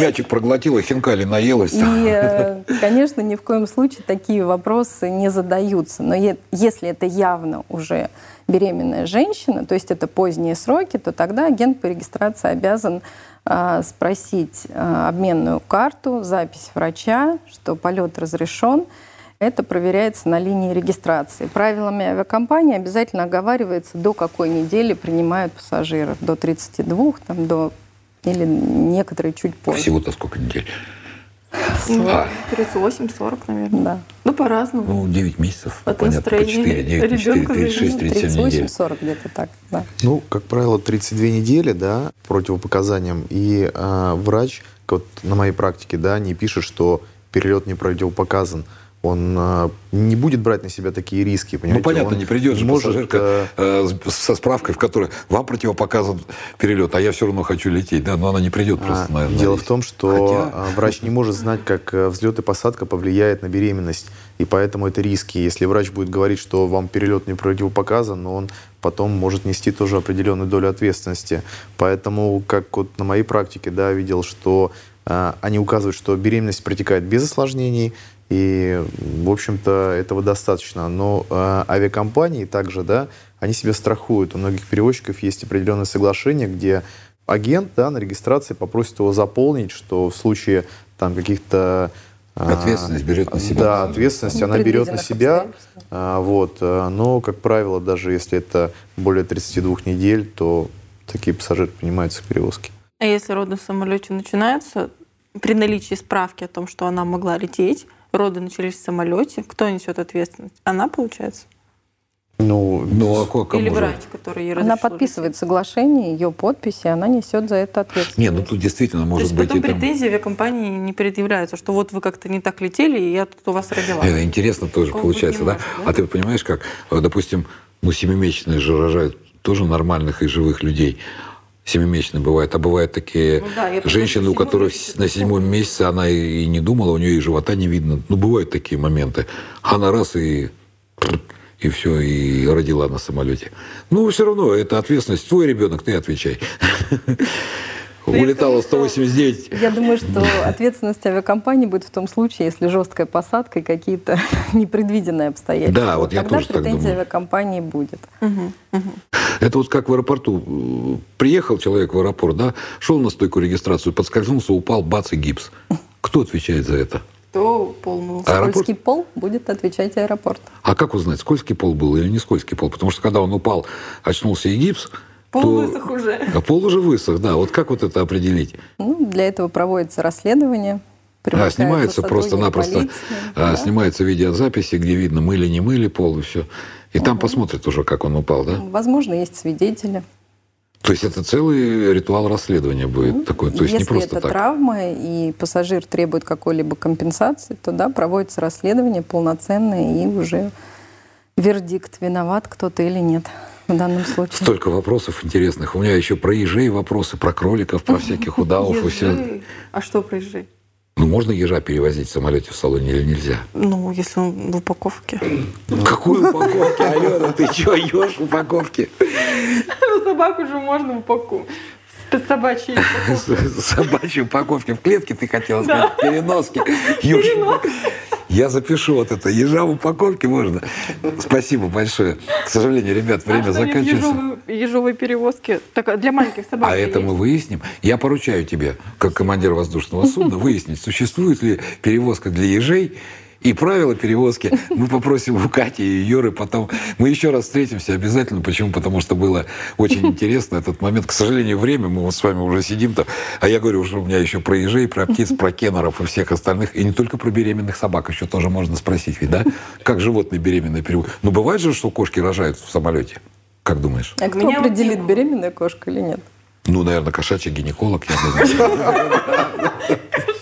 Мячик проглотила, хинкали наелась. И, э, конечно, ни в коем случае такие вопросы не задаются. Но если это явно уже беременная женщина, то есть это поздние сроки, то тогда агент по регистрации обязан а, спросить а, обменную карту, запись врача, что полет разрешен. Это проверяется на линии регистрации. Правилами авиакомпании обязательно оговаривается, до какой недели принимают пассажиров. До 32, там, до, или некоторые чуть позже. Всего-то сколько недель? Ну, А. 38-40, наверное. Да. Ну, по-разному. Ну, 9 месяцев. От понятно, по настроения 4, 9, по 4, ребенка 36, 37 недель. 38-40 где-то так, да. Ну, как правило, 32 недели, да, противопоказаниям. И а, врач, вот на моей практике, да, не пишет, что перелет не противопоказан. Он а, не будет брать на себя такие риски, Ну, понимаете? понятно, Он не придет же может, пассажирка э, э, со справкой, в которой вам противопоказан перелет, а я все равно хочу лететь, да, но она не придет просто А, на на Дело в том, что Хотя- а, врач не может знать, как э, взлет и посадка повлияет на беременность. И поэтому это риски. Если врач будет говорить, что вам перелет не противопоказан, но он потом может нести тоже определенную долю ответственности. Поэтому, как вот на моей практике, да, видел, что а, они указывают, что беременность протекает без осложнений, и, в общем-то, этого достаточно. Но а, авиакомпании также, да, они себя страхуют. У многих перевозчиков есть определенное соглашение, где агент да, на регистрации попросит его заполнить, что в случае там каких-то а, Ответственность берет на себя. Да, ответственность она берет на себя. А, Вот, а, но, как правило, даже если это более 32 недель, то такие пассажиры принимаются к перевозке. А если роды в самолете начинаются, при наличии справки о том, что она могла лететь, роды начались в самолете, кто несет ответственность? Она, получается? Ну, Ну, а ко- кому Или же? врач, который ей Она подписывает соглашение, ее подпись, и она несет за это ответственность. Не, ну тут действительно лететь? То может есть быть потом и там... претензии авиакомпании не предъявляются, что вот вы как-то не так летели, и я тут у вас родила. Это интересно тоже Такого получается, да? может, да? А ты понимаешь, как, э, допустим, ну, семимесячные же рожают тоже нормальных и живых людей. Семимесячные бывают, а бывают такие Ну да, женщины, у которых месяц на седьмом месяце она и и не думала, у нее и живота не видно. Ну, бывают такие моменты. Она раз и и все, и родила на самолете. Ну, все равно, это ответственность. Твой ребенок, ты отвечай. (laughs) Улетало 189. Я думаю, что (laughs) ответственность авиакомпании будет в том случае, если жесткая посадка и какие-то (laughs) непредвиденные обстоятельства. Да, вот я Тогда тоже так претензия думаю. авиакомпании будет. Это вот как в аэропорту. Приехал человек в аэропорт, да, шел на стойку регистрацию, подскользнулся, упал, бац и гипс. Кто отвечает за это? То полную. Аэропорт? Скользкий пол будет отвечать аэропорт. А как узнать, скользкий пол был или не скользкий пол? Потому что когда он упал, очнулся и гипс, Пол то... высох уже. А пол уже высох, да. Вот как вот это определить? Ну, для этого проводится расследование. А, снимается просто-напросто, а, да. снимается видеозаписи, где видно, мыли, не мыли пол и все. И там посмотрят уже, как он упал, да? Возможно, есть свидетели. То есть это целый ритуал расследования будет такой. То есть Если не просто это так. травма и пассажир требует какой-либо компенсации, то да, проводится расследование полноценное и уже вердикт, виноват кто-то или нет в данном случае. Столько вопросов интересных. У меня еще про ежей вопросы, про кроликов, про всяких (laughs) удавов и все. Ежи. А что про ежей? Ну, можно ежа перевозить в самолете в салоне или нельзя? Ну, если он в упаковке. Какую (laughs) упаковки, Алена? Ты что, еж в упаковке? Ну, собаку же можно в упаковку. В собачьей упаковке. (laughs) Собачьей упаковки в клетке, ты хотела сказать, переноски. Ёж. Я запишу вот это. Ежа в упаковке можно. Спасибо большое. К сожалению, ребят, время А что нет заканчивается. ежовой- ежовой перевозки? Так, а для маленьких собак. А это есть. мы выясним. Я поручаю тебе, как командир воздушного судна, выяснить, существует ли перевозка для ежей и правила перевозки. Мы попросим у Кати и Юры потом. Мы еще раз встретимся обязательно. Почему? Потому что было очень (laughs) интересно этот момент. К сожалению, время, мы вот с вами уже сидим-то. А я говорю, что у меня еще про ежей, про птиц, про кеннеров и всех остальных. И не только про беременных собак. Еще тоже можно спросить, ведь, да? Как животные беременные перевозят. Ну, бывает же, что кошки рожают в самолете. Как думаешь? А кто Меня определит, беременная кошка или нет? Ну, наверное, кошачий гинеколог, я думаю. (laughs)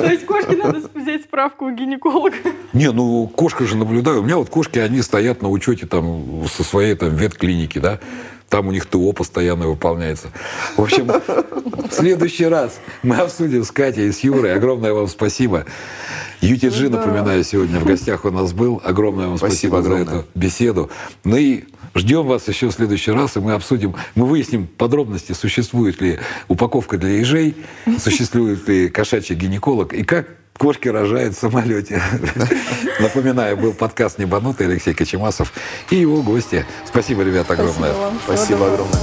То есть кошке надо взять справку у гинеколога. Не, ну кошка же наблюдаю. У меня вот кошки, они стоят на учете там со своей там ветклиники, да. Там у них ТО постоянно выполняется. В общем, в следующий раз мы обсудим с Катей и с Юрой. Огромное вам спасибо. UTG, напоминаю, сегодня в гостях у нас был. Огромное вам спасибо, Спасибо за огромное. эту беседу. Ну и ждем вас еще в следующий раз, и мы обсудим, мы выясним подробности, существует ли упаковка для ежей, (laughs) существует ли кошачий гинеколог, и как кошки рожают в самолете. (laughs) Напоминаю, был подкаст «Небанутый» Алексей Кочемасов и его гости. Спасибо, ребята, огромное. Спасибо Спасибо огромное.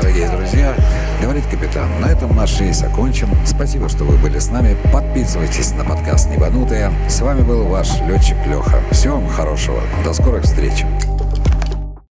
Дорогие друзья, говорит капитан, на этом наш рейс окончен. Спасибо, что вы были с нами. Подписывайтесь на подкаст «Небанутые». С вами был ваш летчик Леха. Всего вам хорошего. До скорых встреч.